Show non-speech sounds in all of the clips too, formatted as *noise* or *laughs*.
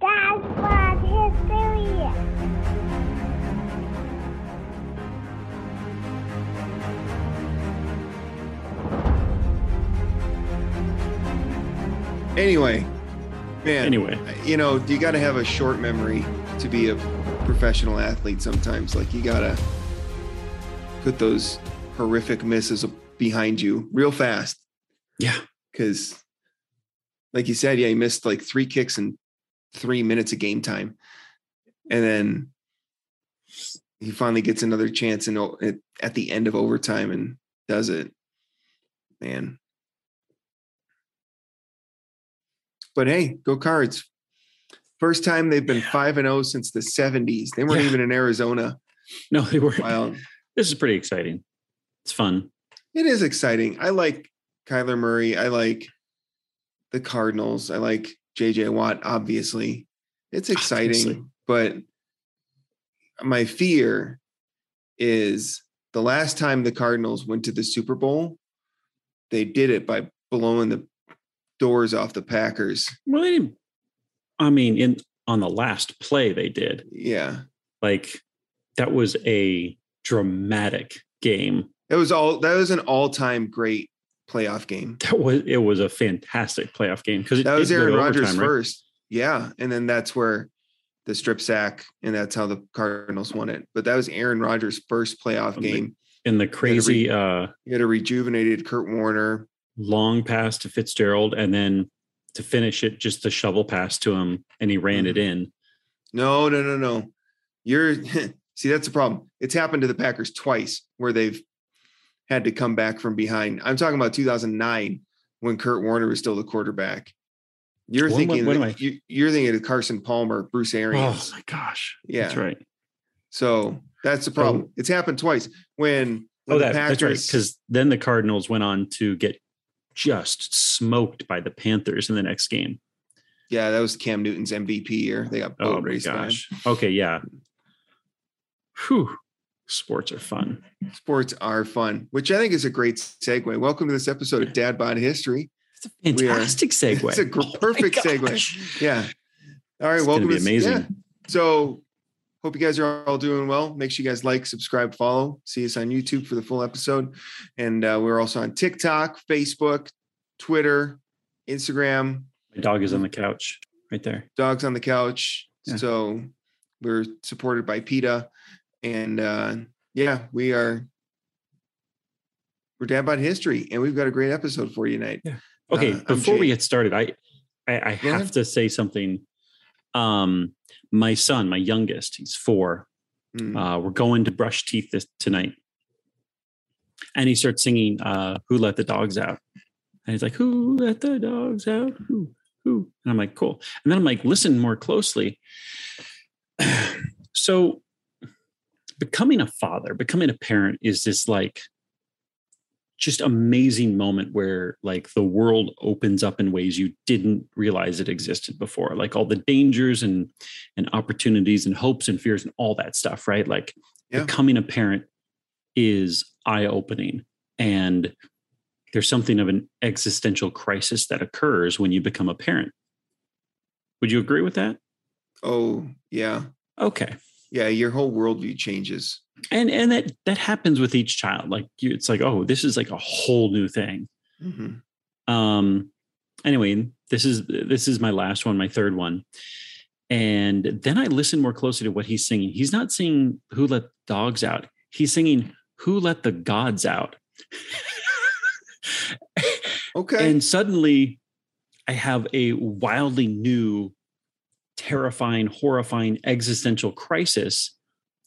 Dad Bod History. Anyway, man. Anyway. you know, you got to have a short memory to be a professional athlete sometimes. Like, you got to put those horrific misses behind you real fast. Yeah. Because, like you said, yeah, he missed like three kicks in three minutes of game time. And then he finally gets another chance in, o- at, the end of overtime and does it. Man. But hey, go cards. First time they've been 5 and 0 since the 70s. They weren't Yeah. even in Arizona. *laughs* No, they were. Wow. This is pretty exciting. It's fun. It is exciting. I like Kyler Murray. I like the Cardinals. I like JJ Watt, obviously. It's exciting, Obviously. but my fear is the last time the Cardinals went to the Super Bowl, they did it by blowing the doors off the Packers. Well, they didn't. I mean, in on the last play they did, Yeah. like that was a dramatic game. It was all that was an all-time great playoff game. That was it was a fantastic playoff game because That was Aaron Rodgers right? first. Yeah. And then that's where the strip sack, and that's how the Cardinals won it. But that was Aaron Rodgers' first playoff the- game. in the crazy uh, He had a rejuvenated Kurt Warner. long pass to Fitzgerald, and then to finish it, just a shovel pass to him, and he ran it Mm-hmm. in. No, no, no, no. You're *laughs* see, that's the problem. It's happened to the Packers twice where they've had to come back from behind. I'm talking about 2009 when Kurt Warner was still the quarterback. You're What- thinking what I- you, you're thinking of Carson Palmer, Bruce oh Arians. Oh my gosh! yeah. that's right. So that's the oh. problem. it's happened twice when, when Oh, the that, that's right. Packers- Because then the Cardinals went on to get just smoked by the Panthers in the next game. Yeah, that was Cam Newton's MVP year. They got oh boat Oh my him. Okay, yeah. Whew. Sports are fun. Sports are fun, which I think is a great segue. Welcome to this episode of Dad Bod History. It's a We are- fantastic segue. *laughs* It's a gr- Oh perfect segue. Yeah. All right. It's welcome be to amazing. yeah. So, hope you guys are all doing well. Make sure you guys like, subscribe, follow. See us on YouTube for the full episode, and uh, we're also on TikTok, Facebook, Twitter, Instagram. My dog is on the couch right there. Dogs on the couch. Yeah. So we're supported by PETA, and uh, yeah, we are. We're Dad Bod History, and we've got a great episode for you tonight. Yeah. Okay, Uh, before we get started, I I, I have ahead. to say something. Um, my son, my youngest, he's four. Mm. Uh, we're going to brush teeth this tonight, and he starts singing uh, "Who Let the Dogs Out," and he's like, "Who let the dogs out? Who? Who?" And I'm like, "Cool." And then I'm like, "Listen more closely." *clears throat* so, becoming a father, becoming a parent, is this like just amazing moment where like the world opens up in ways you didn't realize it existed before. Like all the dangers and and opportunities and hopes and fears and all that stuff right? Like Yeah. becoming a parent is eye opening and there's something of an existential crisis that occurs when you become a parent. Would you agree with that? Oh yeah, okay yeah. Your whole worldview changes. and and that that happens with each child like you it's like oh this is like a whole new thing Mhm. um anyway this is this is my last one my third one and then i listen more closely to what he's singing he's not singing who let dogs out he's singing who let the gods out *laughs* Okay. and suddenly i have a wildly new terrifying horrifying existential crisis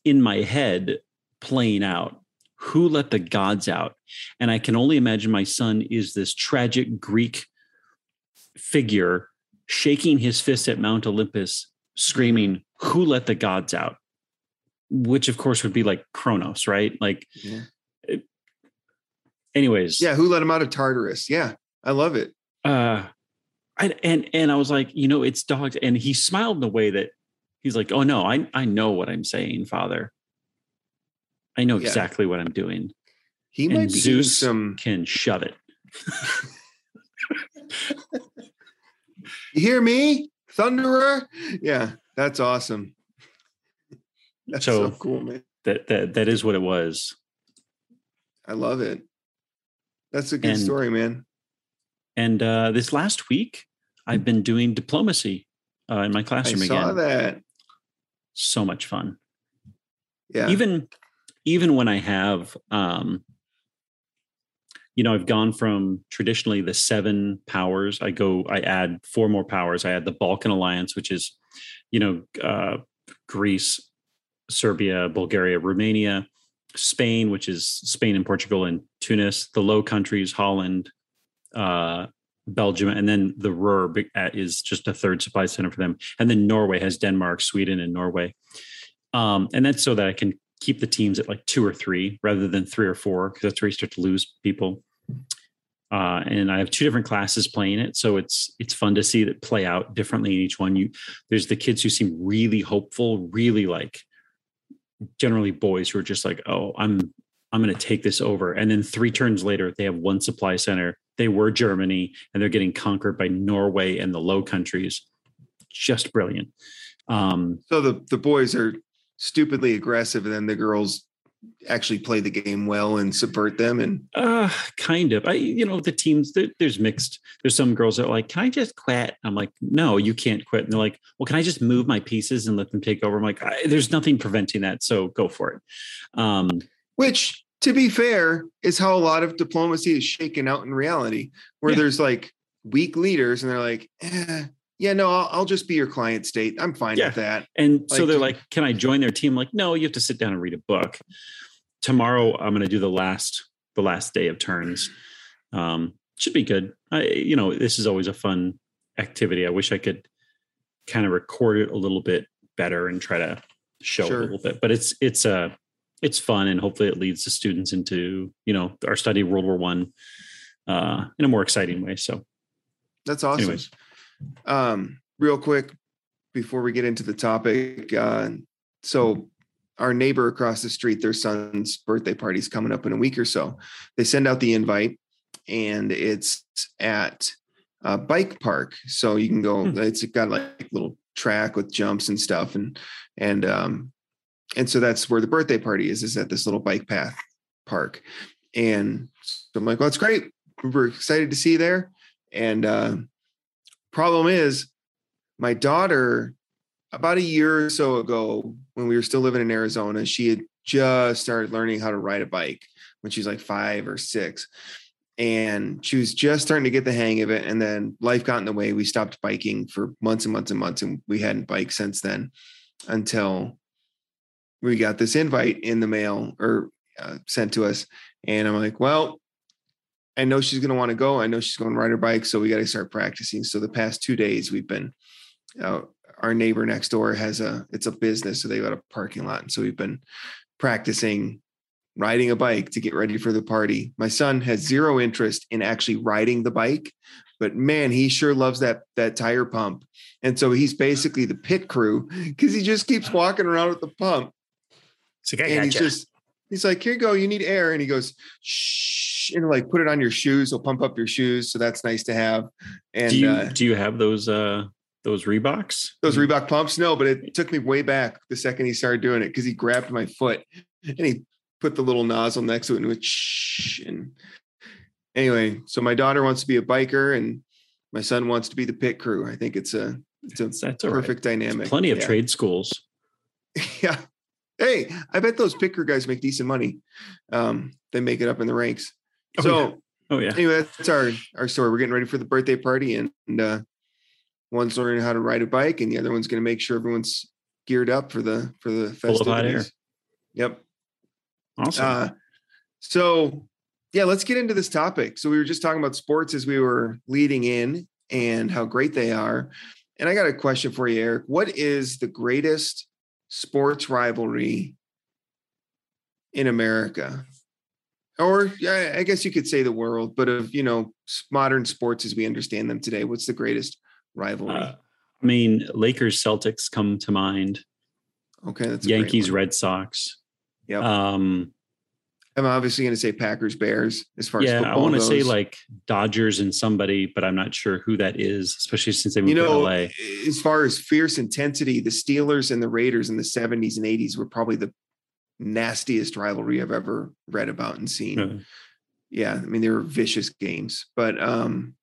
in my head playing out who let the gods out and i can only imagine my son is this tragic greek figure shaking his fist at mount olympus screaming who let the gods out which of course would be like kronos right like Yeah. anyways yeah. Who let him out of Tartarus? Yeah, I love it. uh I, and and I was like, you know, it's dogs. And he smiled in a way that he's like, oh no, I I know what I'm saying, Father. I know Yeah. exactly what I'm doing. He and might be Zeus some. can shove it. *laughs* You hear me? Thunderer. Yeah, that's awesome. *laughs* That's so, So- cool, man. That that that is what it was. I love it. That's a good And- story, man. And uh, this last week, I've been doing diplomacy uh, in my I classroom saw again. that. So much fun. Yeah. Even even when I have, um, you know, I've gone from traditionally the seven powers. I go, I add four more powers. I add the Balkan Alliance, which is, you know, uh, Greece, Serbia, Bulgaria, Romania, Spain, which is Spain and Portugal and Tunis, the Low Countries, Holland, uh, Belgium, and then the Ruhr uh, is just a third supply center for them. And then Norway has Denmark, Sweden, and Norway. Um, and that's so that I can keep the teams at like two or three rather than three or four, because that's where you start to lose people. Uh, and I have two different classes playing it, so it's it's fun to see that play out differently in each one. You there's the kids who seem really hopeful, really like generally boys who are just like, oh, I'm I'm going to take this over. And then three turns later, they have one supply center. They were Germany, and they're getting conquered by Norway and the Low Countries. Just brilliant. Um, so the the boys are stupidly aggressive, and then the girls actually play the game well and subvert them. And uh, kind of. I, you know, the teams. There's mixed. There's some girls that are like, "Can I just quit?" I'm like, "No, you can't quit." And they're like, "Well, can I just move my pieces and let them take over?" I'm like, I, "There's nothing preventing that, so go for it." Um, which, to be fair, is how a lot of diplomacy is shaken out in reality, where Yeah. there's like weak leaders, and they're like, eh, "Yeah, no, I'll, I'll just be your client state. I'm fine Yeah. with that." And so they're like, "Can I join their team?" like, no, you have to sit down and read a book. Tomorrow, I'm going to do the last the last day of turns. Um, should be good. I, you know, this is always a fun activity. I wish I could kind of record it a little bit better and try to show it Sure. a little bit. But it's it's uh it's fun, and hopefully, it leads the students into you know our study of World War One uh, in a more exciting way. So, That's awesome. anyways, Um, real quick before we get into the topic, uh, so our neighbor across the street, their son's birthday party's coming up in a week or so. They send out the invite, and it's at a bike park, so you can go. Hmm. It's got like little track with jumps and stuff, and and um, and so that's where the birthday party is. Is at this little bike path park, and so I'm like, well, that's great. We're excited to see you there, and. Uh, problem is my daughter about a year or so ago when we were still living in arizona she had just started learning how to ride a bike when she was like five or six and she was just starting to get the hang of it and then life got in the way we stopped biking for months and months and months and we hadn't biked since then until we got this invite in the mail or uh, sent to us and i'm like well I know she's going to want to go. I know she's going to ride her bike. So we got to start practicing. So the past two days we've been, uh, our neighbor next door has a, it's a business. So they got a parking lot. And so we've been practicing riding a bike to get ready for the party. My son has zero interest in actually riding the bike, but man, he sure loves that, that tire pump. And so he's basically the pit crew because he just keeps walking around with the pump it's like, and he's just he's like, here you go, you need air. And he goes, shh, and like put it on your shoes. He'll pump up your shoes. So that's nice to have. And do you uh, do you have those uh those Reeboks? those Reebok pumps, no, but it took me way back the second he started doing it because he grabbed my foot and he put the little nozzle next to it and went shh. And anyway, so my daughter wants to be a biker and my son wants to be the pit crew. I think it's a it's a That's, that's all right. perfect dynamic. Plenty of Yeah. trade schools. *laughs* yeah. Hey, I bet those picker guys make decent money. Um, they make it up in the ranks. Oh, so yeah. Oh yeah. anyway, that's our our story. We're getting ready for the birthday party, and, and uh, one's learning how to ride a bike, and the other one's going to make sure everyone's geared up for the for the Full of hot air. festivities. Yep. Awesome. Uh, so yeah, let's get into this topic. So we were just talking about sports as we were leading in and how great they are. And I got a question for you, Eric. What is the greatest sports rivalry in America? Or yeah, I guess you could say the world, but of you know modern sports as we understand them today, what's the greatest rivalry? Uh, I mean, Lakers Celtics come to mind. okay, that's Yankees. Red Sox. Yeah. Um, I'm obviously going to say Packers Bears as far as Yeah, I want to say like Dodgers and somebody, but I'm not sure who that is, especially since they moved you know, to LA. as far as fierce intensity, the Steelers and the Raiders in the 70s and 80s were probably the nastiest rivalry I've ever read about and seen. Uh, Yeah, I mean they were vicious games, but um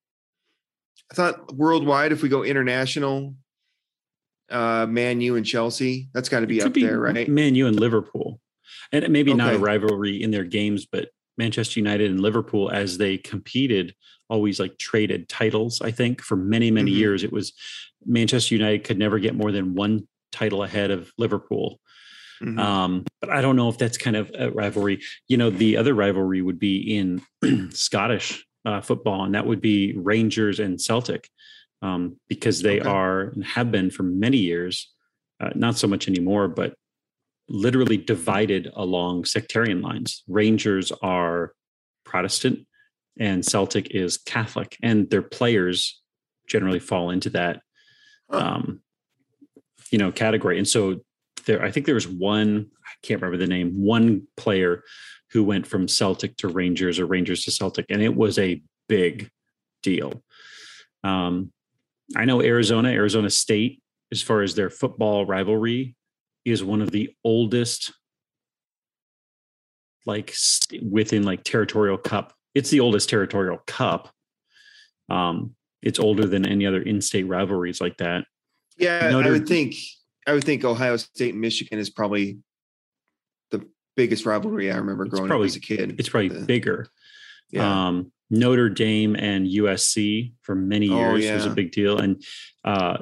I thought worldwide, if we go international, uh Man U and Chelsea, that's got to be up could there, right? Man U and Liverpool, and maybe not a rivalry in their games, but Manchester United and Liverpool, as they competed, always like traded titles. I think for many many Mhm. years, it was Manchester United could never get more than one title ahead of Liverpool. Mhm. Um, but I don't know if that's kind of a rivalry. You know, the other rivalry would be in *clears throat* Scottish uh, football, and that would be Rangers and Celtic, um, because they Okay. are and have been for many years, uh, not so much anymore, but literally divided along sectarian lines. Rangers are Protestant, and Celtic is Catholic, and their players generally fall into that um, you know category. And so there, I think there was one I can't remember the name, one player who went from Celtic to Rangers or Rangers to Celtic, and it was a big deal. Um, I know Arizona, Arizona State, as far as their football rivalry, is one of the oldest, like within like territorial cup. It's the oldest territorial cup. Um, it's older than any other in-state rivalries like that. yeah, I would think I would think Ohio State and Michigan is probably the biggest rivalry I remember growing probably- up as a kid. It's probably The- bigger. yeah. Um, Notre Dame and USC for many Oh, years was a big deal. And uh,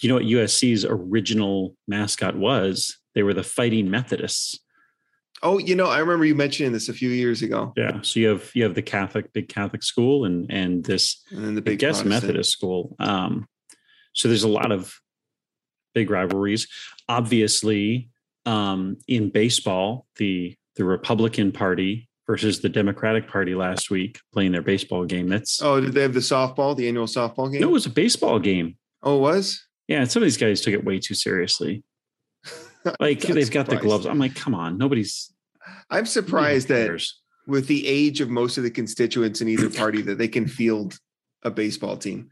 you know what USC's original mascot was? They were the Fighting Methodists. oh, you know, I remember you mentioning this a few years ago. Yeah. So you have you have the Catholic big Catholic school and and this And then the I big guess Protestant. Methodist school. Um, so there's a lot of big rivalries. Obviously, um, in baseball, the the Republican Party versus the Democratic Party last week playing their baseball game. That's Oh, did they have the softball, the annual softball game? no, it was a baseball game. Oh, it was? Yeah, and some of these guys took it way too seriously. *laughs* Like they've got the gloves. I'm like, come on, nobody's I'm nobody surprised that with the age of most of the constituents in either party that they can field a baseball team.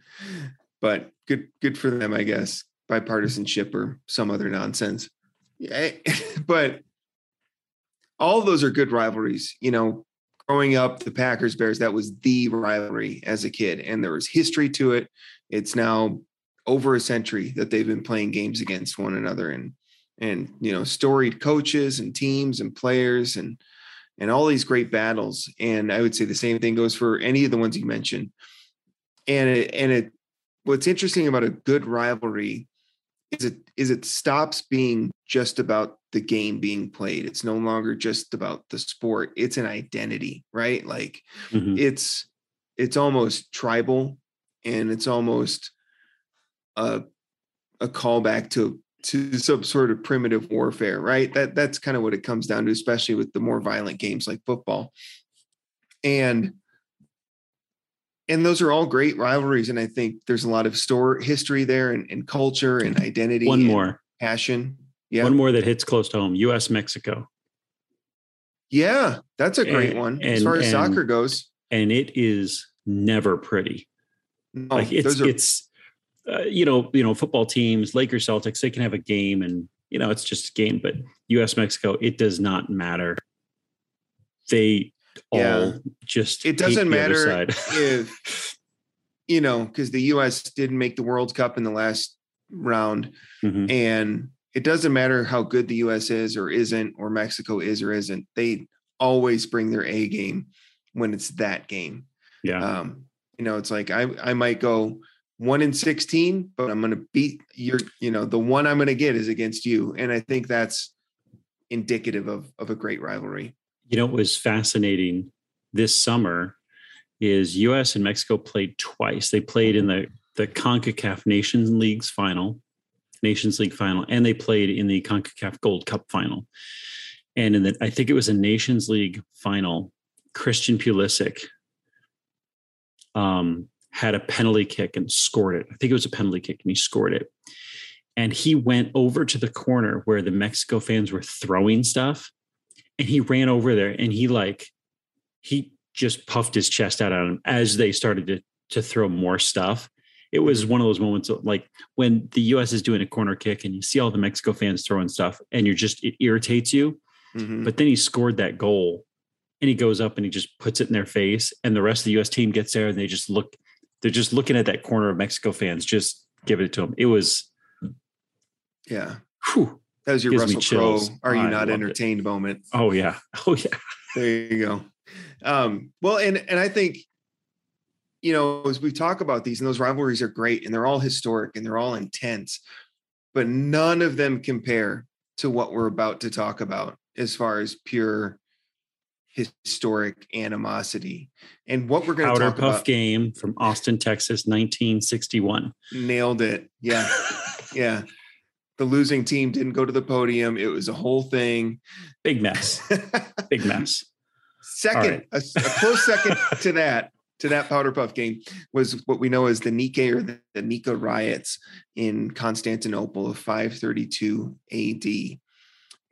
But good good for them, I guess. Bipartisanship or some other nonsense. Yeah, eh, *laughs* but all those are good rivalries. You know, growing up, the Packers Bears, that was the rivalry as a kid. And there was history to it. It's now over a century that they've been playing games against one another and and you know, storied coaches and teams and players and and all these great battles. And I would say the same thing goes for any of the ones you mentioned. And it, and it, what's interesting about a good rivalry is it is it stops being just about the game being played. It's no longer just about the sport. It's an identity, right? Like Mhm. it's it's almost tribal, and it's almost a a callback to to some sort of primitive warfare, right? That that's kind of what it comes down to, especially with the more violent games like football. And and those are all great rivalries, and I think there's a lot of store history there, and, and culture, and identity, One and more, passion. Yeah, one more that hits close to home. U.S. Mexico, yeah, that's a great And- one as and- far as soccer goes. and it is never pretty. No, like it's are it's uh, you know you know football teams Lakers Celtics they can have a game and you know it's just a game but US Mexico it does not matter they Yeah. all just It doesn't matter if you know because the U.S. didn't make the World Cup in the last round, Mhm. and it doesn't matter how good the U.S. is or isn't, or Mexico is or isn't. They always bring their A game when it's that game. yeah Um, you know, it's like I I might go one in sixteen, but I'm going to beat your. You know, the one I'm going to get is against you, and I think that's indicative of of a great rivalry. you know what was fascinating this summer is US and Mexico played twice they played in the the CONCACAF Nations League's final Nations League final and they played in the CONCACAF Gold Cup final and in the I think it was a Nations League final Christian Pulisic um, had a penalty kick and scored it. I think it was a penalty kick and he scored it. And he went over to the corner where the Mexico fans were throwing stuff and he ran over there and he like he just puffed his chest out at him as they started to to throw more stuff. It was one of those moments of, like when the US is doing a corner kick and you see all the Mexico fans throwing stuff and you're just it irritates you. Mhm. But then he scored that goal and he goes up and he just puts it in their face and the rest of the US team gets there and they just look they're just looking at that corner of Mexico fans just giving it to them. It was Yeah. whew, That was your Russell Crowe. Are you not loved it. entertained moment? oh yeah. *laughs* Oh yeah. There you go. Um, well, and and I think, you know, as we talk about these, and those rivalries are great, and they're all historic and they're all intense, but none of them compare to what we're about to talk about as far as pure historic animosity. And what we're going to Powder talk Puff about. game from Austin, Texas, 1961. Nailed it. Yeah. *laughs* yeah. The losing team didn't go to the podium. It was a whole thing. Big mess. *laughs* Big mess. Second, right. a, a close second *laughs* to that, to that powder puff game was what we know as the Nike or the, the Nika riots in Constantinople of 532 AD.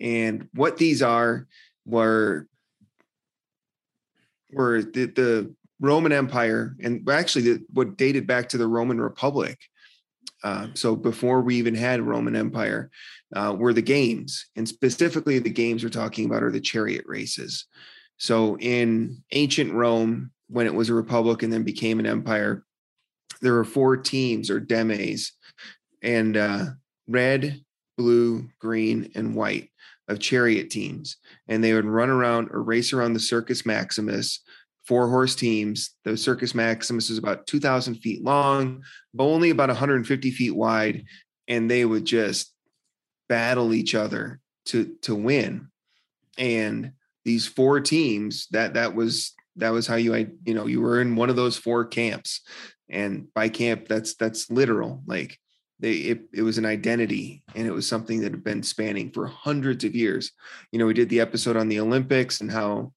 And what these are were were the, the Roman Empire and actually the, what dated back to the Roman Republic. Uh, so before we even had Roman Empire, uh, were the games, and specifically the games we're talking about are the chariot races. So in ancient Rome, when it was a republic and then became an empire, there were four teams or demes, and uh, red, blue, green, and white of chariot teams, and they would run around or race around the Circus Maximus. Four horse teams. The Circus Maximus is about 2,000 feet long, but only about 150 feet wide, and they would just battle each other to to win. And these four teams that that was that was how you you know you were in one of those four camps and by camp that's that's literal like they it, it was an identity and it was something that had been spanning for hundreds of years you know we did the episode on the olympics and how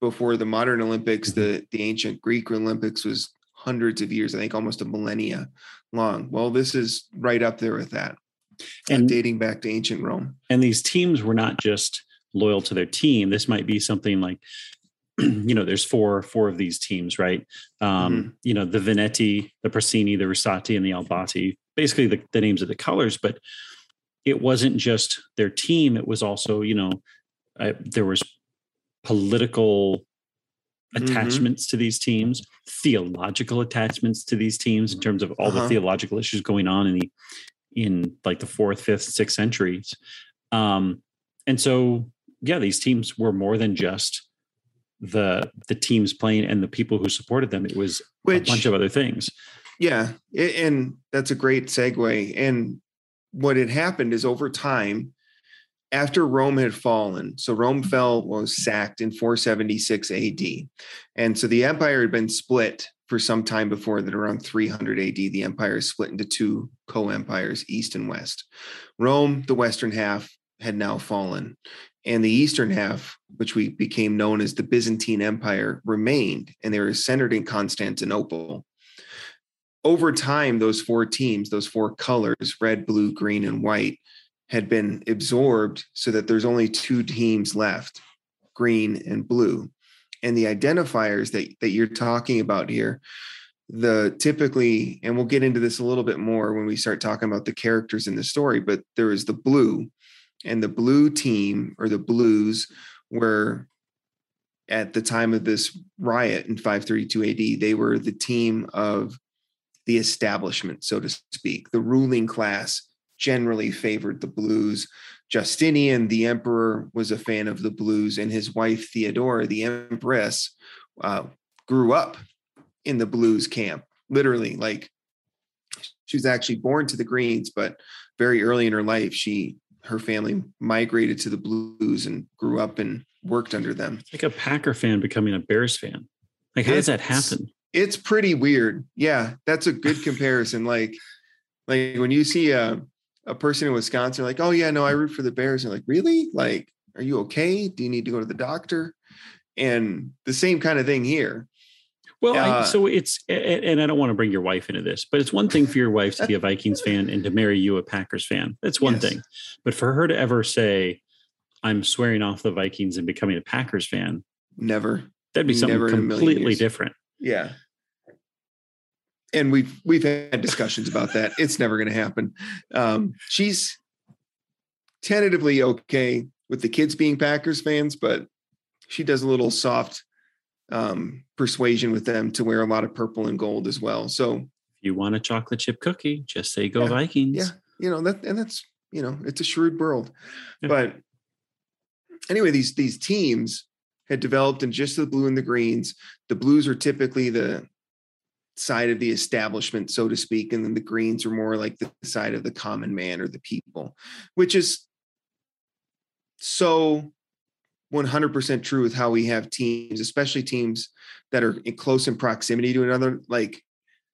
before the modern olympics the the ancient greek olympics was hundreds of years i think almost a millennia long well this is right up there with that uh, And dating back to ancient rome and these teams were not just loyal to their team. This might be something like, *clears throat* you know, there's four four of these teams, right? Um, You know, the Veneti, the Prasini, the Rosati, and the Albati. Basically, the, the names of the colors, but it wasn't just their team. It was also, you know, uh, there was political Mhm. attachments to these teams, theological attachments to these teams in terms of all Uh-huh. the theological issues going on in the in like the fourth, fifth, sixth centuries. Um, and so yeah, these teams were more than just the the teams playing and the people who supported them. It was which a bunch of other things. Yeah, a- and that's a great segue. And what had happened is over time, after Rome had fallen, so Rome mm-hmm. fell was sacked in 476 AD, and so the empire had been split for some time before that. Around 300 AD, the empire is split into two co-empires, East and West. Rome, the western half, had now fallen, and the eastern half, which we became known as the Byzantine Empire, remained, and they were centered in Constantinople over time, those four teams, those four colors, red, blue, green, and white, had been absorbed so that there's only two teams left, green and blue. And the identifiers that, that you're talking about here, the typically, and we'll get into this a little bit more when we start talking about the characters in the story, but there is the blue, and the blue team or the blues were at the time of this riot in 532 AD, they were the team of the establishment, so to speak. The ruling class generally favored the blues. Justinian, the emperor, was a fan of the blues, and his wife Theodora, the empress, uh, grew up in the blues camp. Literally, like she was actually born to the Greens, but very early in her life, she her family migrated to the blues and grew up and worked under them. Like a Packer fan becoming a Bears fan. Like, how does that happen? It's pretty weird. Yeah, that's a good comparison. Like, like when you see a a person in Wisconsin, like, oh yeah, no, I root for the Bears. And like, really? Like, are you okay? Do you need to go to the doctor? And the same kind of thing here. Well, I, Uh, so it's and I don't want to bring your wife into this, but it's one thing for your wife to be a Vikings fan and to marry you a Packers fan. That's one Yes. thing. But for her to ever say, I'm swearing off the Vikings and becoming a Packers fan. Never. That'd be something Never in a million completely different. Yeah. And we've we've had discussions about that. It's never going to happen. Um, she's tentatively okay with the kids being Packers fans, but she does a little soft um, persuasion with them to wear a lot of purple and gold as well. So If you want a chocolate chip cookie, just say go Yeah, Vikings. yeah. you know that and that's you know it's a shrewd world Yeah. but anyway these these teams had developed in just the blue and the greens the blues are typically the side of the establishment so to speak and then the greens are more like the side of the common man or the people which is so 100% true with how we have teams especially teams that are in close in proximity to another like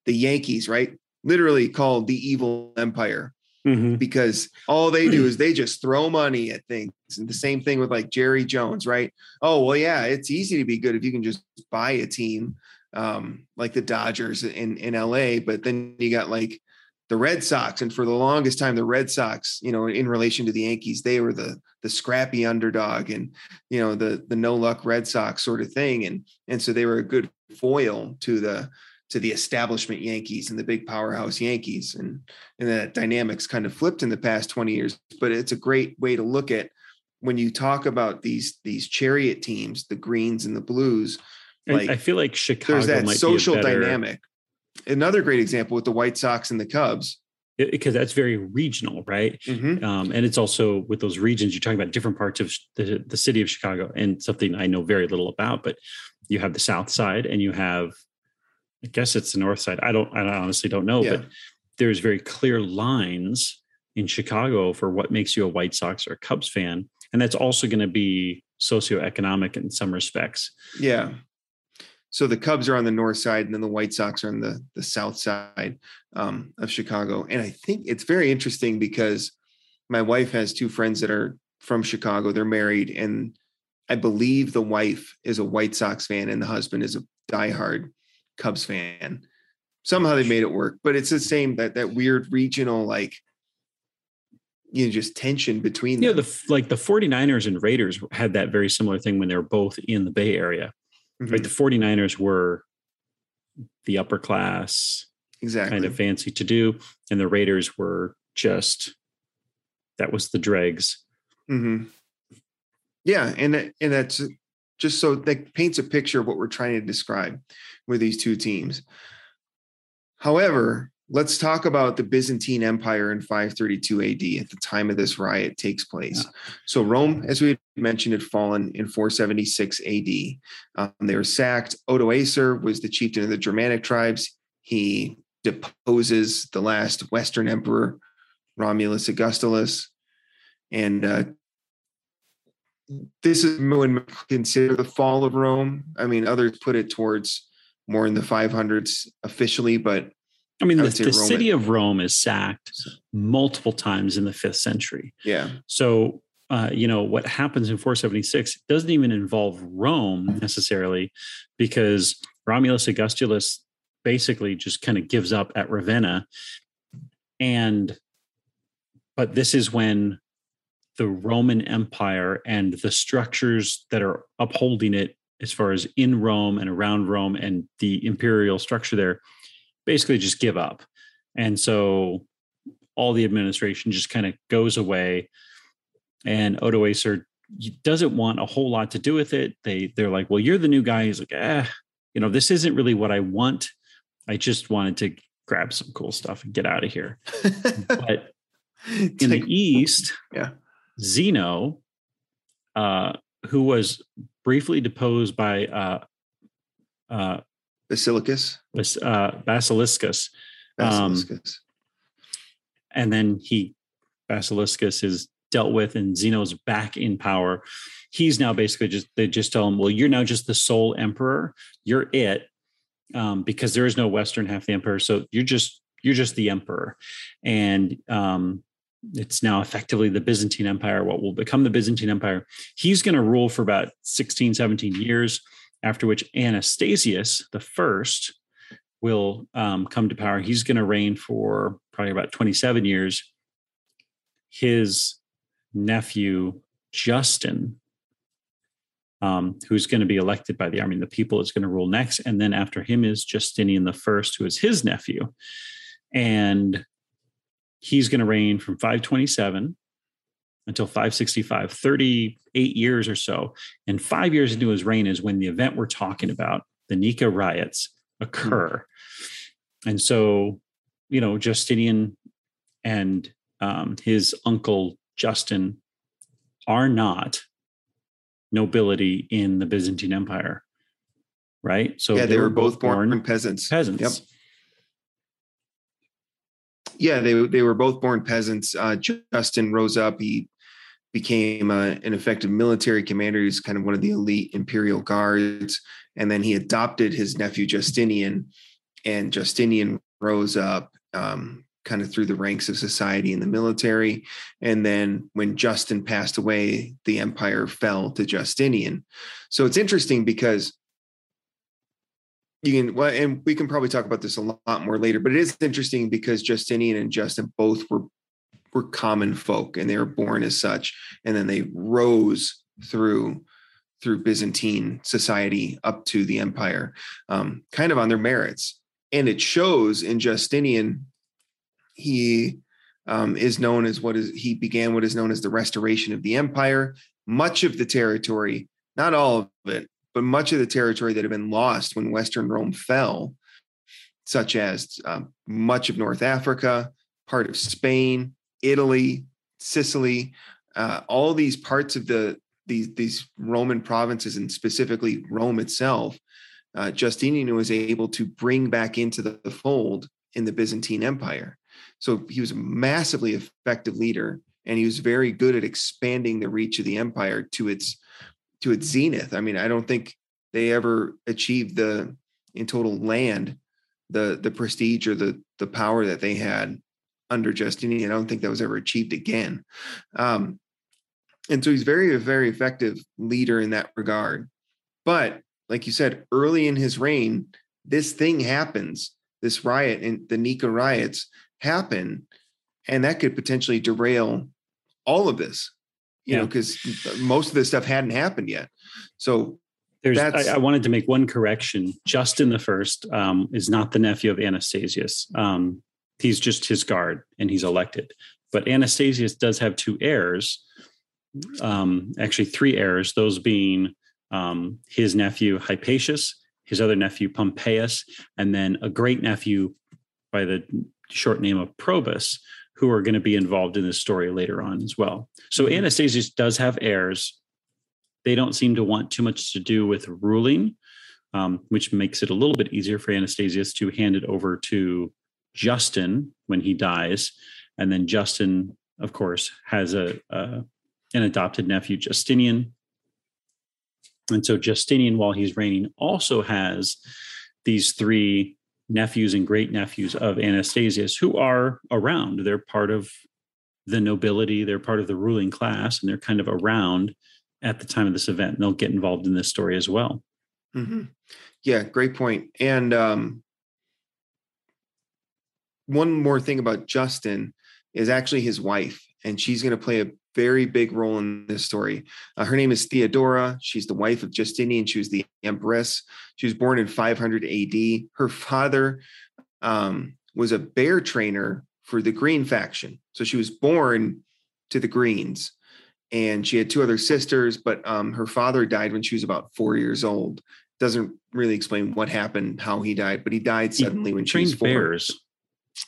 the yankees right literally called the evil empire Mhm. because all they do is *clears throat* they just throw money at things. And the same thing with like Jerry Jones, right? Oh, well, yeah, it's easy to be good if you can just buy a team um, like the Dodgers in, in LA. But then you got like the Red Sox. And for the longest time, the Red Sox, you know, in relation to the Yankees, they were the the scrappy underdog and you know the the no luck Red Sox sort of thing. And and so they were a good foil to the to the establishment Yankees and the big powerhouse Yankees. And and that dynamics kind of flipped in the past 20 years but it's a great way to look at when you talk about these these chariot teams the greens and the blues like I feel like Chicago there's that social be a better, dynamic another great example with the white sox and the cubs because that's very regional, right? Mhm. Um, and it's also with those regions you're talking about different parts of the, the city of Chicago, and something I know very little about. But you have the South Side, and you have, I guess it's the North Side. I don't, I honestly don't know, Yeah. but there's very clear lines in Chicago for what makes you a White Sox or Cubs fan, and that's also going to be socioeconomic in some respects. yeah so the cubs are on the north side and then the white sox are on the the south side um, of chicago. And i think it's very interesting because my wife has two friends that are from chicago. They're married and i believe the wife is a white sox fan and the husband is a diehard cubs fan. Somehow they made it work but it's the same that that weird regional like you know just tension between You know, them. the like the 49ers and Raiders had that very similar thing when they were both in the Bay Area. Mhm, Right, the 49ers were the upper class, exactly kind of fancy to do, and the Raiders were just that was the dregs. hmm Yeah, and that- and that's just so that paints a picture of what we're trying to describe with these two teams. However, let's talk about the Byzantine Empire in 532 AD at the time of this riot takes place. So Rome, as we mentioned, had fallen in 476 AD. Um, they were sacked. Odoacer was the chieftain of the Germanic tribes. He deposes the last Western emperor, Romulus Augustulus, and uh, this is when we consider the fall of Rome. I mean, others put it towards more in the 500s officially, but I mean, I the, the city of Rome is sacked multiple times in the fifth century. yeah, So, uh, you know, what happens in 476 doesn't even involve Rome necessarily, because Romulus Augustulus basically just kind of gives up at Ravenna. And, but this is when the Roman Empire and the structures that are upholding it, as far as in Rome and around Rome and the imperial structure there, basically just give up. And so all the administration just kind of goes away and Odoacer doesn't want a whole lot to do with it. They they're like, well, you're the new guy. He's like, eh, you know, this isn't really what I want. I just wanted to grab some cool stuff and get out of here. *laughs* But in like- the east, Yeah. Zeno, uh, who was briefly deposed by uh, uh, Basilicus, Bas- uh, Basiliscus, Um, and then he Basiliscus is dealt with and Zeno's back in power. He's now basically just they just tell him, well, you're now just the sole emperor. You're it. Um, because there is no Western half the emperor. So you're just you're just the emperor. And um it's now effectively the Byzantine Empire, what will become the Byzantine Empire. He's going to rule for about 16, 17 years, after which Anastasius the first will um, come to power. He's going to reign for probably about 27 years. His nephew Justin, um, who's going to be elected by the army. and The people is going to rule next. And then after him is Justinian the First, who is his nephew. And he's going to reign from 527 until 565, 38 years or so. And five years into his reign is when the event we're talking about, the Nika riots, occur. And so, you know, Justinian and um, his uncle Justin are not nobility in the Byzantine Empire, right? So yeah, they, were, both born, born peasants. Peasants. Yep. Yeah, they they were both born peasants. Uh, Justin rose up. He became a, an effective military commander. He's kind of one of the elite imperial guards, and then he adopted his nephew Justinian, and Justinian rose up, um, kind of through the ranks of society in the military. And then when Justin passed away, the empire fell to Justinian. So it's interesting because you can well, and we can probably talk about this a lot more later, but it is interesting because Justinian and Justin both were were common folk and they were born as such, and then they rose through through Byzantine society up to the empire, um, kind of on their merits. And it shows in Justinian he um, is known as what is he began what is known as the restoration of the empire. Much of the territory, not all of it, but much of the territory that had been lost when Western Rome fell, such as um, much of North Africa, part of Spain, Italy, Sicily, uh, all these parts of the these these Roman provinces and specifically Rome itself, uh, Justinian was able to bring back into the fold in the Byzantine Empire. So he was a massively effective leader, and he was very good at expanding the reach of the empire to its to its zenith. I mean, I don't think they ever achieved the in total land the the prestige or the the power that they had under Justinian. I don't think that was ever achieved again. Um, and so he's very very effective leader in that regard. But like you said, early in his reign, this thing happens. This riot and the Nika riots happen and that could potentially derail all of this you yeah. know because most of this stuff hadn't happened yet so there's I, I, wanted to make one correction justin the first um, is not the nephew of anastasius um, he's just his guard and he's elected but anastasius does have two heirs um, actually three heirs those being um, his nephew hypatius his other nephew pompeius and then a great nephew by the short name of Probus, who are going to be involved in this story later on as well. So mm-hmm. Anastasius does have heirs. They don't seem to want too much to do with ruling, um, which makes it a little bit easier for Anastasius to hand it over to Justin when he dies. And then Justin, of course, has a, an adopted nephew, Justinian. And so Justinian, while he's reigning, also has these three nephews and great nephews of Anastasius who are around. They're part of the nobility, they're part of the ruling class, and they're kind of around at the time of this event. And they'll get involved in this story as well. Mm-hmm. Yeah, great point. And um, one more thing about Justin is actually his wife, and she's going to play a very big role in this story. Uh, her name is Theodora. She's the wife of Justinian. She was the empress. She was born in 500 AD. Her father um, was a bear trainer for the Green faction. So she was born to the Greens. And she had two other sisters, but um, her father died when she was about four years old. Doesn't really explain what happened, how he died, but he died suddenly he when she was four. bears.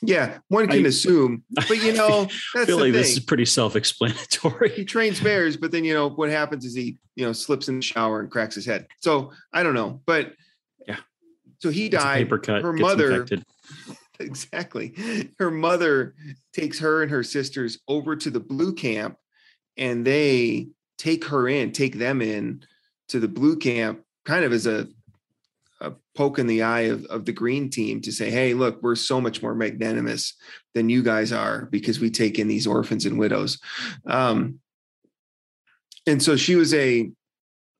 Yeah, one can I, assume, but you *laughs* know, that's feel like this is pretty self-explanatory. He trains bears, but then you know what happens is he, you know, slips in the shower and cracks his head. So I don't know, but yeah. So he died. Paper cut. Her mother. *laughs* Exactly. Her mother takes her and her sisters over to the blue camp, and they take her in, take them in to the blue camp, kind of as a a poke in the eye of, of the green team to say, hey, look, we're so much more magnanimous than you guys are because we take in these orphans and widows. Um, and so she was a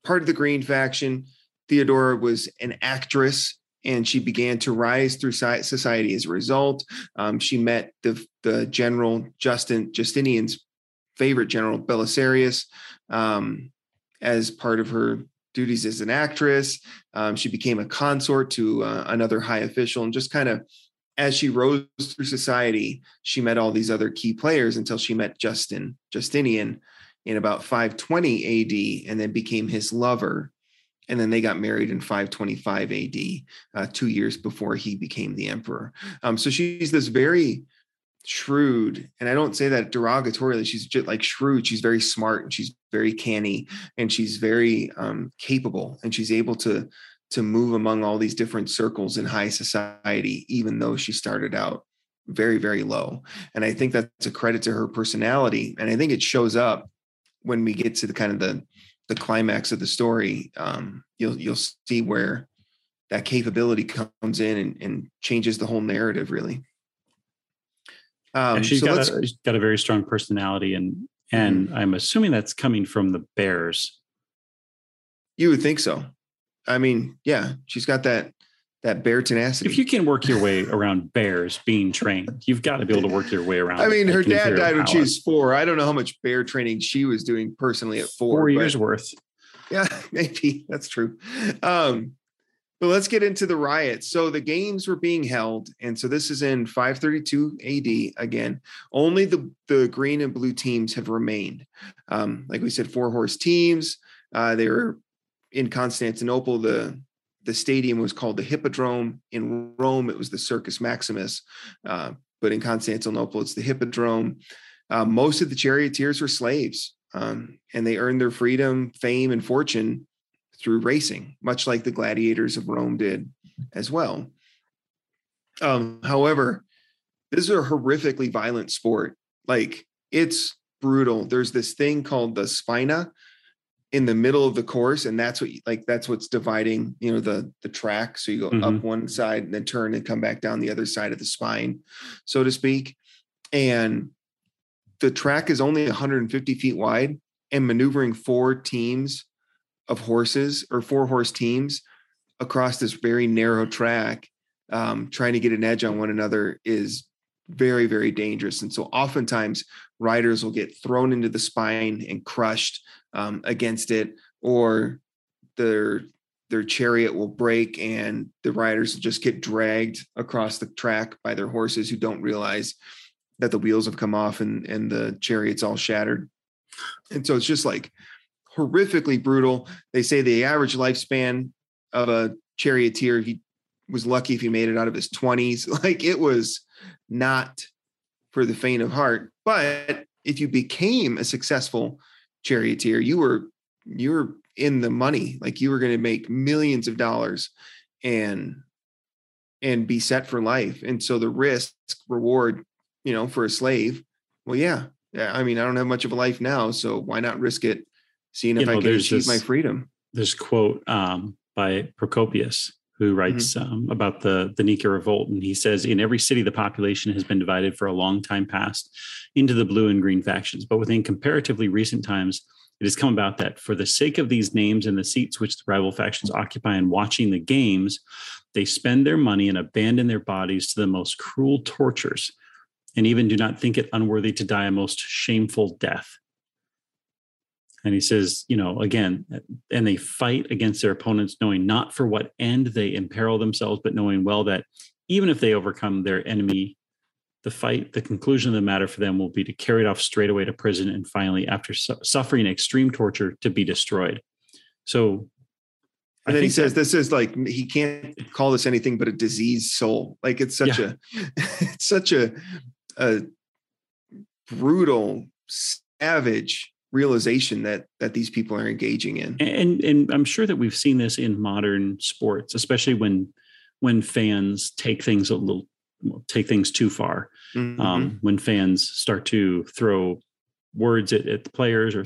part of the green faction. Theodora was an actress and she began to rise through society as a result. Um, she met the, the general Justin Justinian's favorite general Belisarius um, as part of her duties as an actress. Um, she became a consort to uh, another high official, and just kind of as she rose through society, she met all these other key players until she met Justin Justinian in about 520 AD, and then became his lover. And then they got married in 525 AD, uh, two years before he became the emperor. Um, so she's this very shrewd and i don't say that derogatorily she's just like shrewd she's very smart and she's very canny and she's very um, capable and she's able to to move among all these different circles in high society even though she started out very very low. And i think that's a credit to her personality and i think it shows up when we get to the kind of the the climax of the story um, you'll you'll see where that capability comes in and, and changes the whole narrative really. Um, she's so got, a, she's got a very strong personality, and and mm-hmm. I'm assuming that's coming from the Bears. You would think so. I mean, yeah, she's got that that bear tenacity. If you can work your way around bears being trained, you've got to be able to work your way around. I mean, her dad died when she was four. I don't know how much bear training she was doing personally at four. Four years worth. Yeah, *laughs* maybe that's true. Um, but let's get into the riots. So the games were being held, and so this is in 532 AD again. Only the the green and blue teams have remained. Um, like we said, four horse teams. Uh, they were in Constantinople. The the stadium was called the Hippodrome. In Rome, it was the Circus Maximus. Uh, but in Constantinople, it's the Hippodrome. Uh, most of the charioteers were slaves, um, and they earned their freedom, fame, and fortune through racing, much like the gladiators of Rome did as well. Um, however, this is a horrifically violent sport. Like it's brutal. There's this thing called the spina in the middle of the course, and that's what like that's what's dividing, you know, the the track. So you go mm-hmm. up one side and then turn and come back down the other side of the spine, so to speak. And the track is only 150 feet wide, and maneuvering four teams of horses or four horse teams across this very narrow track, um, trying to get an edge on one another is very, very dangerous. And so oftentimes riders will get thrown into the spine and crushed um, against it, or their their chariot will break and the riders will just get dragged across the track by their horses who don't realize that the wheels have come off and and the chariot's all shattered. And so it's just like horrifically brutal. They say the average lifespan of a charioteer, he was lucky if he made it out of his 20s. *laughs* Like it was not for the faint of heart. But if you became a successful charioteer, you were you were in the money. Like you were going to make millions of dollars and and be set for life. And so the risk reward, you know, for a slave, well, yeah. Yeah. I mean, I don't have much of a life now. So why not risk it seeing if you know, I can achieve this, my freedom. This quote um, by Procopius, who writes mm-hmm. um, about the the Nika revolt, and he says, "In every city, the population has been divided for a long time past into the blue and green factions, but within comparatively recent times." It has come about that for the sake of these names and the seats which the rival factions occupy in watching the games, they spend their money and abandon their bodies to the most cruel tortures, and even do not think it unworthy to die a most shameful death and he says, you know, again, and they fight against their opponents, knowing not for what end they imperil themselves, but knowing well that even if they overcome their enemy, the fight, the conclusion of the matter for them will be to carry it off straight away to prison and finally, after su- suffering extreme torture, to be destroyed. So and then he says that, this is like he can't call this anything but a diseased soul. Like it's such yeah. a *laughs* it's such a a brutal, savage realization that that these people are engaging in. And and i'm sure that we've seen this in modern sports especially when when fans take things a little take things too far. Mm-hmm. um, when fans start to throw words at, at the players or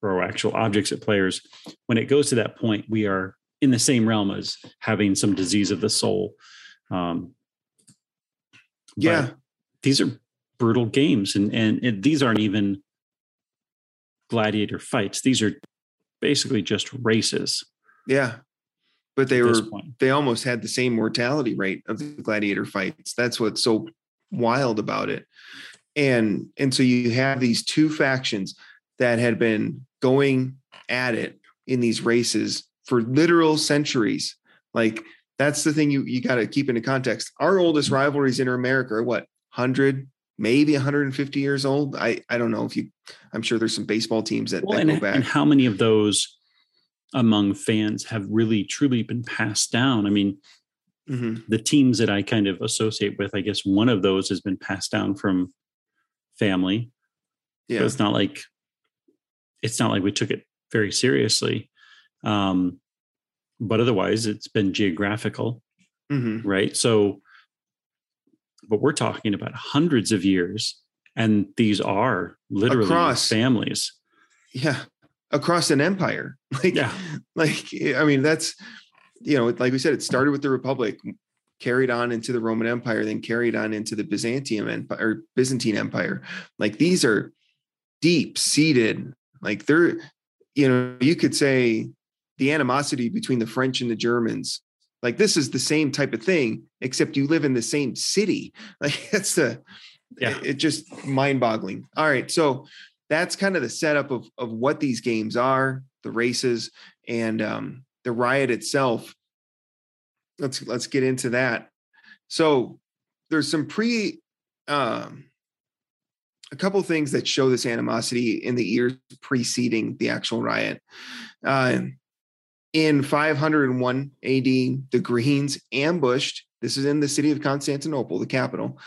throw actual objects at players when it goes to that point we are in the same realm as having some disease of the soul. Um, yeah. these are brutal games and and it, these aren't even gladiator fights. These are basically just races. Yeah. But they were they almost had the same mortality rate of the gladiator fights. That's what's so wild about it. and and so you have these two factions that had been going at it in these races for literal centuries like that's the thing you you got to keep into context our oldest rivalries in america are what 100 maybe 150 years old i i don't know if you i'm sure there's some baseball teams that, Well, that and, go back and how many of those among fans have really truly been passed down? I mean, Mhm. the teams that I kind of associate with, I guess one of those has been passed down from family. But yeah it's not like it's not like we took it very seriously. Um, but otherwise, it's been geographical, Mhm. right? So, but we're talking about hundreds of years, and these are literally Across. families. yeah across an empire *laughs* like Yeah. like i mean that's you know like we said it started with the republic carried on into the roman empire then carried on into the byzantium empire or byzantine empire like these are deep seated like they're you know you could say the animosity between the french and the germans like this is the same type of thing except you live in the same city *laughs* like that's the Yeah. it, it just mind boggling all right so that's kind of the setup of of what these games are, the races, and um, the riot itself. Let's let's get into that. So there's some pre um, a couple things that show this animosity in the years preceding the actual riot. Uh, in 501 AD, the Greens ambushed. This is in the city of Constantinople, the capital.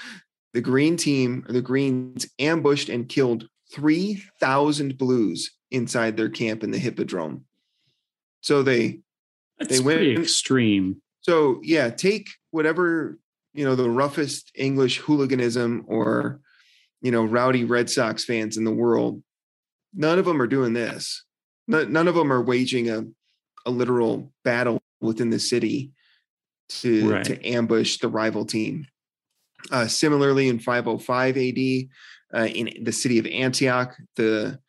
The Green team, or the Greens, ambushed and killed 3,000 blues inside their camp in the Hippodrome. So they, That's went- pretty extreme. so yeah, take whatever, you know, the roughest English hooliganism or, you know, rowdy Red Sox fans in the world. None of them are doing this. None, none of them are waging a, a literal battle within the city to, Right. to ambush the rival team. Uh, similarly, in 505 AD, uh, in the city of Antioch, the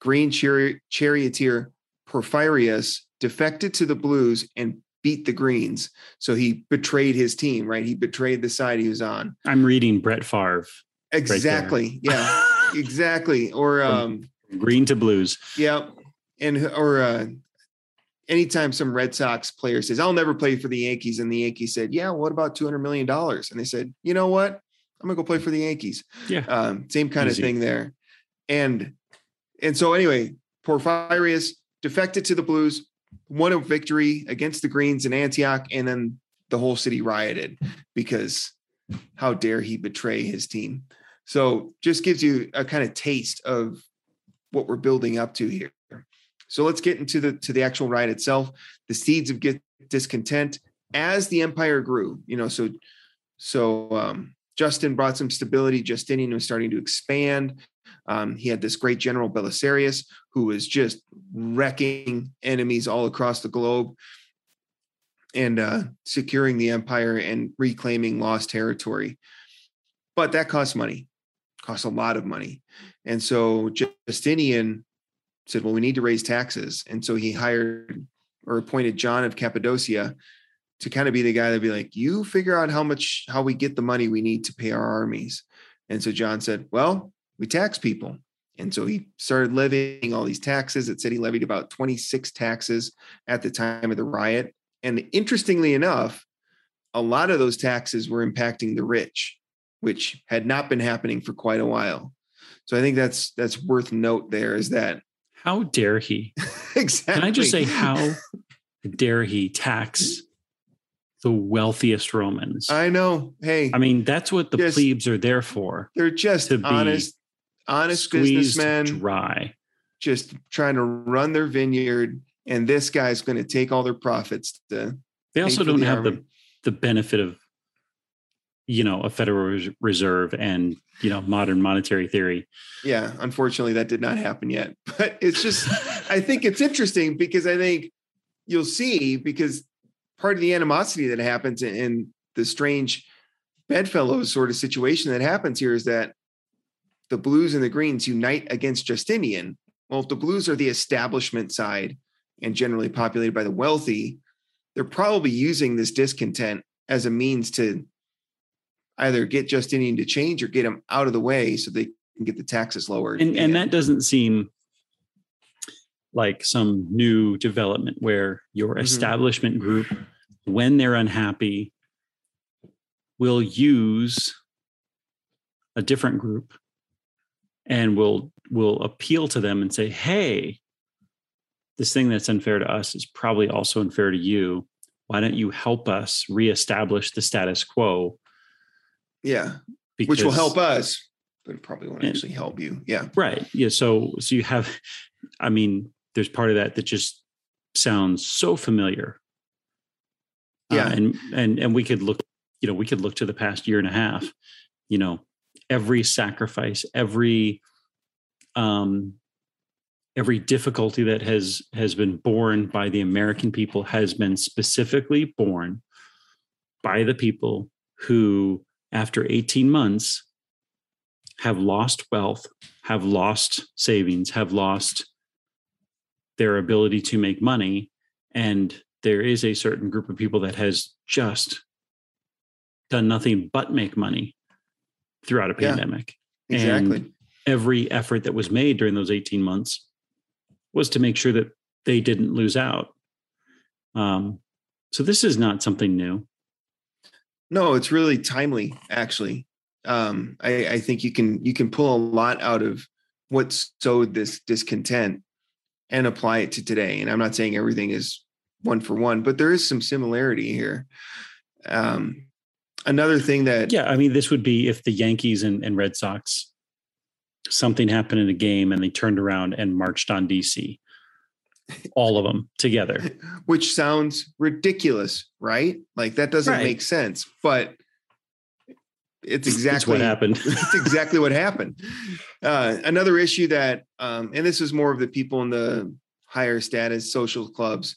green chari- charioteer Porphyrius defected to the Blues and beat the Greens. So he betrayed his team, right? He betrayed the side he was on. I'm reading Brett Favre. Exactly. yeah, *laughs* exactly. Or um, Green to blues. yeah, and or uh, anytime some Red Sox player says, "I'll never play for the Yankees," and the Yankees said, "Yeah, what about two hundred million dollars?" And they said, "You know what? I'm gonna go play for the Yankees." Yeah. um, same kind Easy. of thing there. And and so anyway, Porphyrius defected to the Blues, won a victory against the Greens in Antioch, and then the whole city rioted because how dare he betray his team? So just gives you a kind of taste of what we're building up to here. So let's get into the to the actual riot itself. The seeds of get discontent as the empire grew. You know, so so um, Justin brought some stability. Justinian was starting to expand. Um, he had this great general Belisarius who was just wrecking enemies all across the globe and uh, securing the empire and reclaiming lost territory. But that costs money, costs a lot of money. And so Justinian said, well, we need to raise taxes. And so he hired or appointed John of Cappadocia to kind of be the guy that'd be like, you figure out how much, how we get the money we need to pay our armies. And so John said, well, we tax people. And so he started levying all these taxes. It said he levied about 26 taxes at the time of the riot. And interestingly enough, a lot of those taxes were impacting the rich, which had not been happening for quite a while. So I think that's that's worth note there is that How dare he? exactly. *laughs* Can I just say how dare he tax the wealthiest Romans? I, know. Hey, I mean, that's what the plebes are there for. they're just to honest, honest businessmen. dry. just trying to run their vineyard, and this guy's going to take all their profits to. They also don't the have army. the the benefit of you know a Federal Reserve and you know modern monetary theory. Yeah, unfortunately, that did not happen yet. *laughs* But it's just, I think it's interesting because I think you'll see because part of the animosity that happens in, the strange bedfellows sort of situation that happens here is that the blues and the greens unite against Justinian. Well, if the blues are the establishment side and generally populated by the wealthy, they're probably using this discontent as a means to either get Justinian to change or get him out of the way so they can get the taxes lowered. and and that doesn't seem like some new development where your Mhm. establishment group when they're unhappy will use a different group and will will appeal to them and say hey this thing that's unfair to us is probably also unfair to you why don't you help us reestablish the status quo yeah, which will help us, but it probably won't And- actually help you. Yeah. Right. Yeah. So so you have, I mean, there's part of that that just sounds so familiar. Uh, Yeah. and and and we could look, you know, we could look to the past year and a half. You know, every sacrifice, every um every difficulty that has has been borne by the American people has been specifically borne by the people who, after 18 months, have lost wealth, have lost savings, have lost their ability to make money. And there is a certain group of people that has just done nothing but make money throughout a Yeah. pandemic. Exactly. And every effort that was made during those 18 months was to make sure that they didn't lose out. Um, so this is not something new. No, it's really timely, actually. Um, I, I think you can you can pull a lot out of what sowed this discontent and apply it to today. And I'm not saying everything is one for one, but there is some similarity here. Um, another thing that Yeah, I mean, this would be if the Yankees and, and Red Sox something happened in a game and they turned around and marched on DC, all of them together. *laughs* which sounds ridiculous, right? Like that doesn't Right. make sense, but it's exactly what happened. *laughs* That's exactly what happened. Uh, another issue that, um, and this is more of the people in the higher status social clubs,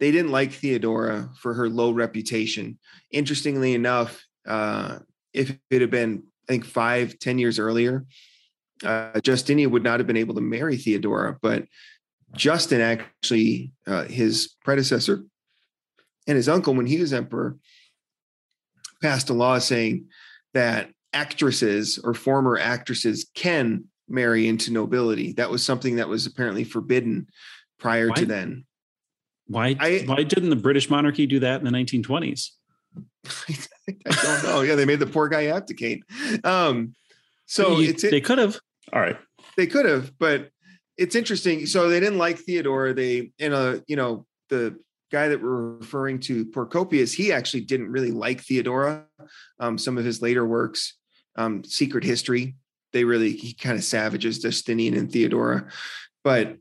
they didn't like Theodora for her low reputation. Interestingly enough, uh, if it had been, I think, five, ten years earlier, uh, Justinian would not have been able to marry Theodora, but Justin actually, uh, his predecessor and his uncle, when he was emperor, passed a law saying that actresses or former actresses can marry into nobility. That was something that was apparently forbidden prior Why? to then. Why, I- why didn't the British monarchy do that in the 1920s? *laughs* I don't know. Yeah, they made the poor guy abdicate. Um, so You- it's they could have. All right. they could have, but it's interesting. So they didn't like Theodora. They, in a, you know, the guy that we're referring to, Procopius, he actually didn't really like Theodora. Um, some of his later works, um, Secret History, they really, he kind of savages Justinian and Theodora. But,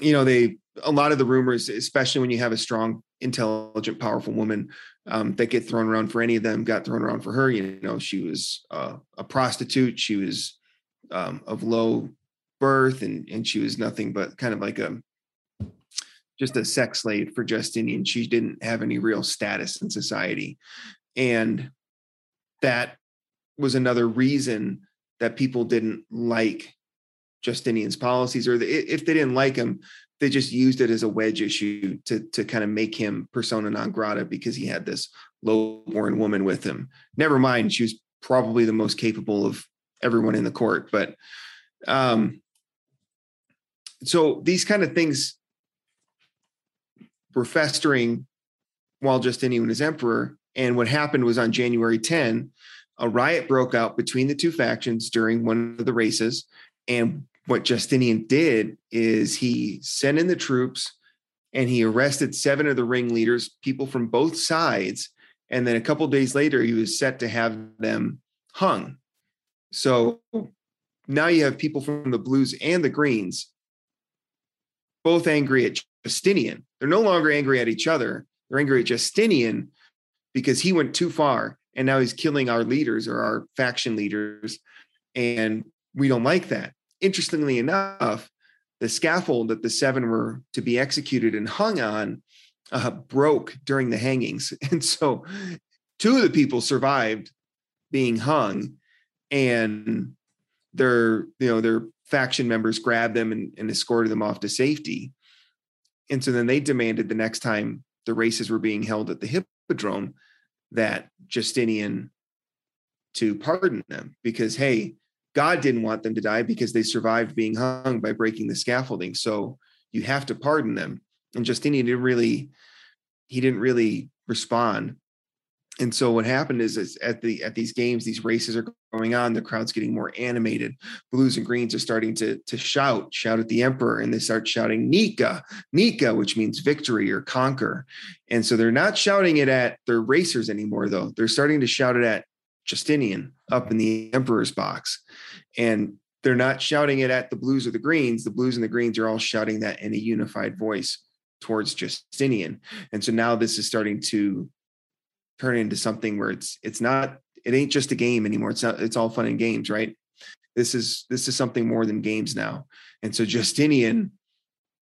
you know, they, a lot of the rumors, especially when you have a strong, intelligent, powerful woman um, that get thrown around for any of them, got thrown around for her. You know, she was uh, a prostitute. She was um, of low birth and and she was nothing but kind of like a just a sex slave for Justinian. She didn't have any real status in society. And that was another reason that people didn't like Justinian's policies, or the, if they didn't like him, they just used it as a wedge issue to to kind of make him persona non grata because he had this low-born woman with him. Never mind, she was probably the most capable of everyone in the court, but um, so these kind of things were festering while Justinian was emperor. And what happened was on January 10, a riot broke out between the two factions during one of the races. And what Justinian did is he sent in the troops and he arrested seven of the ringleaders, people from both sides. And then a couple days later, he was set to have them hung. So now you have people from the blues and the greens both angry at Justinian. They're no longer angry at each other. They're angry at Justinian because he went too far and now he's killing our leaders or our faction leaders. And we don't like that. Interestingly enough, the scaffold that the seven were to be executed and hung on uh, broke during the hangings. *laughs* And so two of the people survived being hung and their you know their faction members grabbed them and, and escorted them off to safety and so then they demanded the next time the races were being held at the hippodrome that justinian to pardon them because hey, God didn't want them to die because they survived being hung by breaking the scaffolding. So you have to pardon them. And Justinian didn't really, he didn't really respond. And so what happened is, is at the at these games, these races are going on, the crowd's getting more animated. Blues and greens are starting to, to shout, shout at the emperor, and they start shouting Nika, Nika, which means victory or conquer. And so they're not shouting it at their racers anymore, though. They're starting to shout it at Justinian up in the emperor's box. And they're not shouting it at the blues or the greens. The blues and the greens are all shouting that in a unified voice towards Justinian. And so now this is starting to turn into something where it's it's not it ain't just a game anymore. It's not it's all fun and games, right? This is this is something more than games now. And so Justinian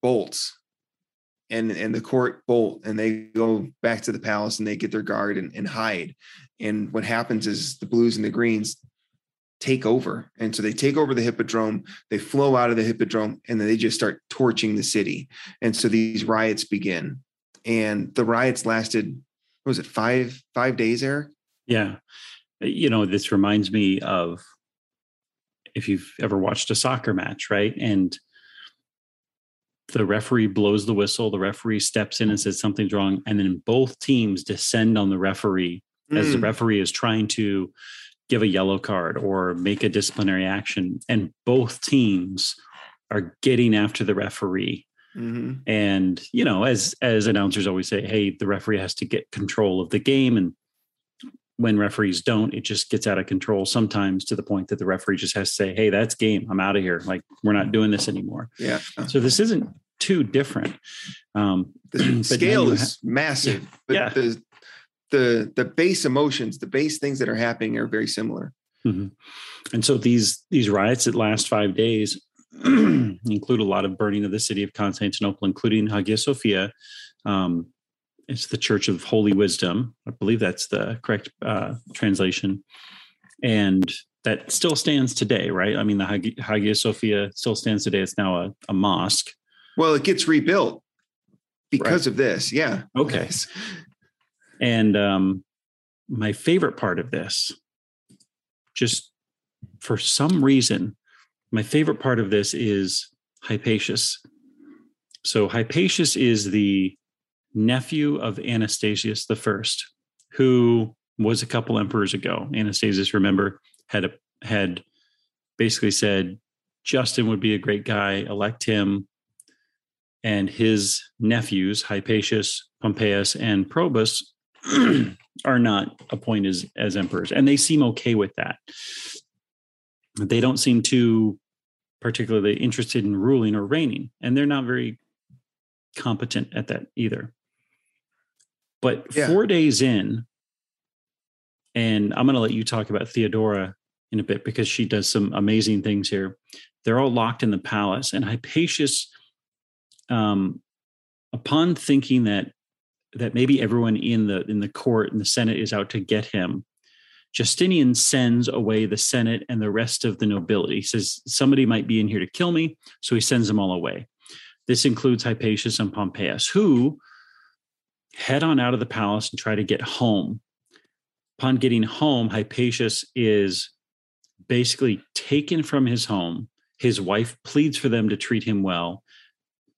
bolts and and the court bolt and they go back to the palace and they get their guard and, and hide. And what happens is the blues and the greens take over. And so they take over the hippodrome, they flow out of the hippodrome, and then they just start torching the city. And so these riots begin. And the riots lasted, was it five, five days, Eric? Yeah. You know, this reminds me of if you've ever watched a soccer match, right? And the referee blows the whistle, the referee steps in and says something's wrong, and then both teams descend on the referee mm. as the mm. referee is trying to give a yellow card or make a disciplinary action and both teams are getting after the referee mm-hmm. and you know as as announcers always say hey the referee has to get control of the game and when referees don't it just gets out of control sometimes to the point that the referee just has to say hey that's game i'm out of here like we're not doing this anymore yeah so this isn't too different um *clears throat* the scale is massive yeah, but yeah. the the the base emotions, the base things that are happening are very similar. Mm-hmm. And so these these riots that last five days *clears throat* include a lot of burning of the city of Constantinople, including Hagia Sophia. Um, it's the Church of Holy Wisdom. I believe that's the correct uh, translation, and that still stands today, right? I mean, the Hagia, Hagia Sophia still stands today. It's now a, a mosque. Well, it gets rebuilt because right. of this. Yeah. Okay. *laughs* And um, my favorite part of this, just for some reason, my favorite part of this is Hypatius. So Hypatius is the nephew of Anastasius First, who was a couple emperors ago. Anastasius, remember, had a, had basically said Justin would be a great guy, elect him. And his nephews, Hypatius, Pompeius, and Probus, *clears throat* are not appointed as, as emperors, and they seem okay with that. They don't seem too particularly interested in ruling or reigning, and they're not very competent at that either. But yeah. four days in, and I'm going to let you talk about Theodora in a bit because she does some amazing things here. They're all locked in the palace, and Hypatius, um, upon thinking that that maybe everyone in the in the court and the Senate is out to get him. Justinian sends away the Senate and the rest of the nobility. He says somebody might be in here to kill me, so he sends them all away. This includes Hypatius and Pompeius, who head on out of the palace and try to get home. Upon getting home, Hypatius is basically taken from his home. His wife pleads for them to treat him well,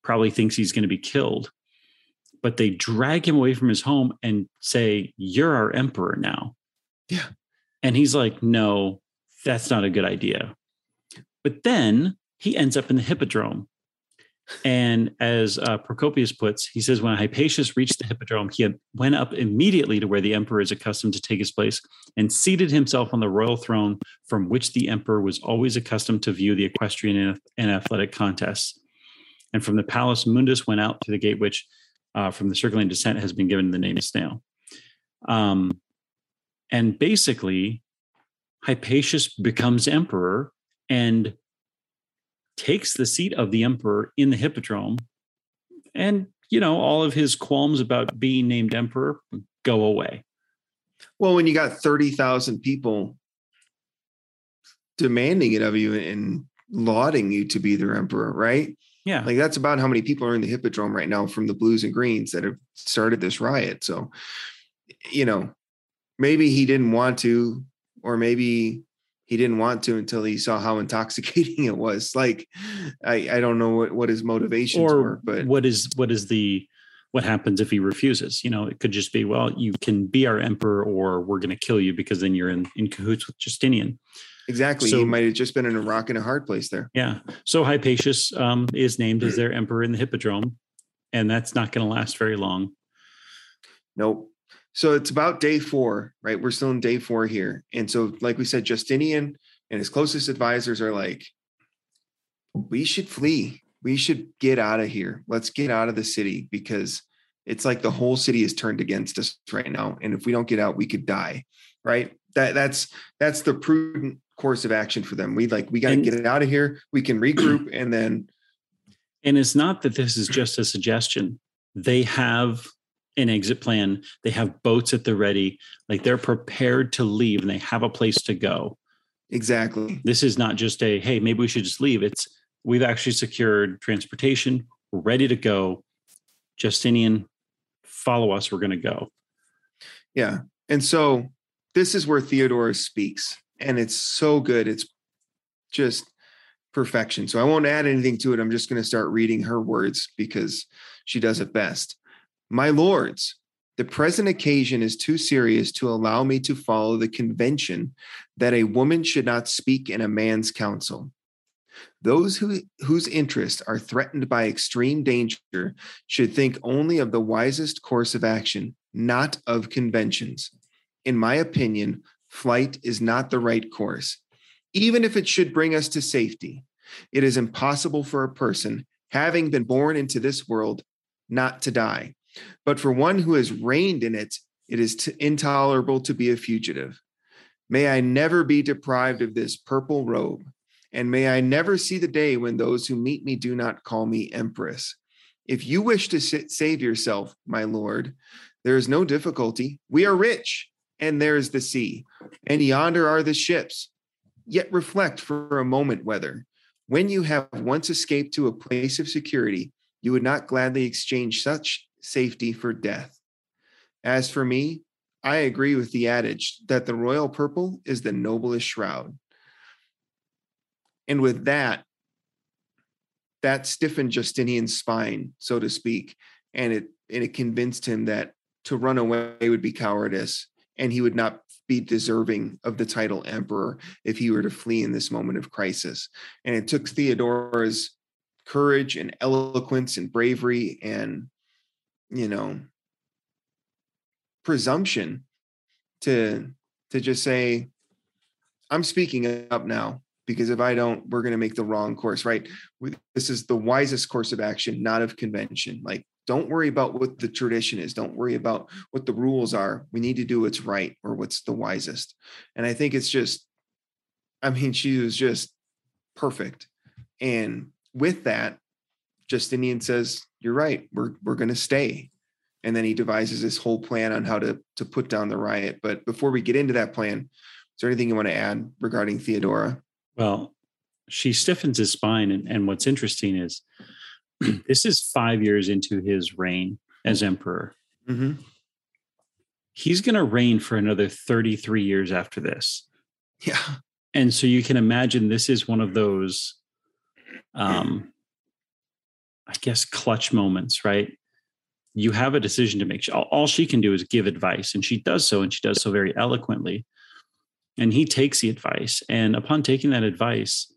probably thinks he's going to be killed but they drag him away from his home and say, You're our emperor now. Yeah. And he's like, No, that's not a good idea. But then he ends up in the hippodrome. And as uh, Procopius puts, he says, when Hypatius reached the hippodrome, he went up immediately to where the emperor is accustomed to take his place and seated himself on the royal throne from which the emperor was always accustomed to view the equestrian and athletic contests. And from the palace, Mundus went out to the gate which uh, from the circling descent has been given the name snail. Um, and basically, Hypatius becomes emperor and takes the seat of the emperor in the hippodrome. And, you know, all of his qualms about being named emperor go away. Well, when you got 30,000 people demanding it of you and lauding you to be their emperor, right? Yeah. Like that's about how many people are in the Hippodrome right now from the Blues and Greens that have started this riot. So, you know, maybe he didn't want to or maybe he didn't want to until he saw how *laughs* intoxicating it was. Like, I, I don't know what, what his motivations or were, but what is what is the what happens if he refuses? You know, it could just be, well, you can be our emperor, or we're going to kill you because then you're in in cahoots with Justinian. exactly. so- he might have just been in a rock and a hard place there. Yeah. So Hypatius um, is named as their emperor in the Hippodrome, and that's not going to last very long. Nope. So it's about day four, right? We're still in day four here. And so, like we said, Justinian and his closest advisors are like, we should flee. We should get out of here. Let's get out of the city because it's like the whole city is turned against us right now. And if we don't get out, we could die. Right. That that's that's the prudent course of action for them. We like we got to get it out of here. We can regroup and then And it's not that this is just a suggestion. They have an exit plan. They have boats at the ready. Like they're prepared to leave and they have a place to go. exactly. This is not just a, hey, maybe we should just leave. It's we've actually secured transportation. We're ready to go. Justinian, follow us. We're going to go. Yeah. And so this is where Theodorus speaks, and it's so good. It's just perfection. So I won't add anything to it. I'm just going to start reading her words because she does it best. My lords, the present occasion is too serious to allow me to follow the convention that a woman should not speak in a man's council. Those who, whose interests are threatened by extreme danger should think only of the wisest course of action, not of conventions. In my opinion, flight is not the right course. Even if it should bring us to safety, it is impossible for a person, having been born into this world, not to die. But for one who has reigned in it, it is t- intolerable to be a fugitive. May I never be deprived of this purple robe, and may I never see the day when those who meet me do not call me empress. If you wish to sa- save yourself, my lord, there is no difficulty. We are rich, and there is the sea, and yonder are the ships. Yet reflect for a moment whether, when you have once escaped to a place of security, you would not gladly exchange such safety for death. As for me, I agree with the adage that the royal purple is the noblest shroud. And with that, that stiffened Justinian's spine, so to speak, and it and it convinced him that to run away would be cowardice, and he would not be deserving of the title emperor if he were to flee in this moment of crisis. And it took Theodora's courage and eloquence and bravery and you know presumption to to just say i'm speaking up now because if i don't we're going to make the wrong course right? This is the wisest course of action not of convention. Like don't worry about what the tradition is. Don't worry about what the rules are. We need to do what's right or what's the wisest. And i think it's just i mean she was just perfect. And with that justinian says you're right we're we're going to stay and then he devises this whole plan on how to to put down the riot but before we get into that plan is there anything you want to add regarding theodora Well, she stiffens his spine. And, and what's interesting is *clears throat* this is five years into his reign as emperor. mm-hmm. He's going to reign for another 33 years after this. yeah And so you can imagine this is one of those, um, I guess, clutch moments, right? You have a decision to make. All all she can do is give advice, and she does so, and she does so very eloquently. And he takes the advice, and upon taking that advice,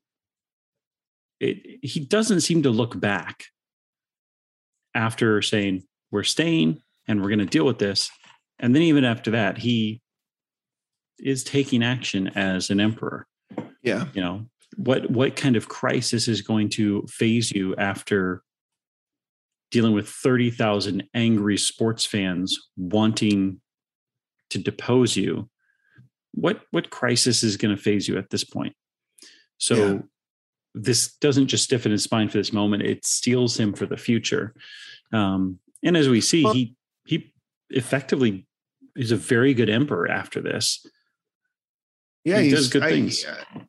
it, he doesn't seem to look back after saying, We're staying and we're going to deal with this. And then, even after that, he is taking action as an emperor yeah you know what what kind of crisis is going to faze you after dealing with 30,000 angry sports fans wanting to depose you what what crisis is going to faze you at this point so Yeah. this doesn't just stiffen his spine for this moment it steels him for the future um, and as we see Well- he he effectively is a very good emperor after this yeah He does good I, things.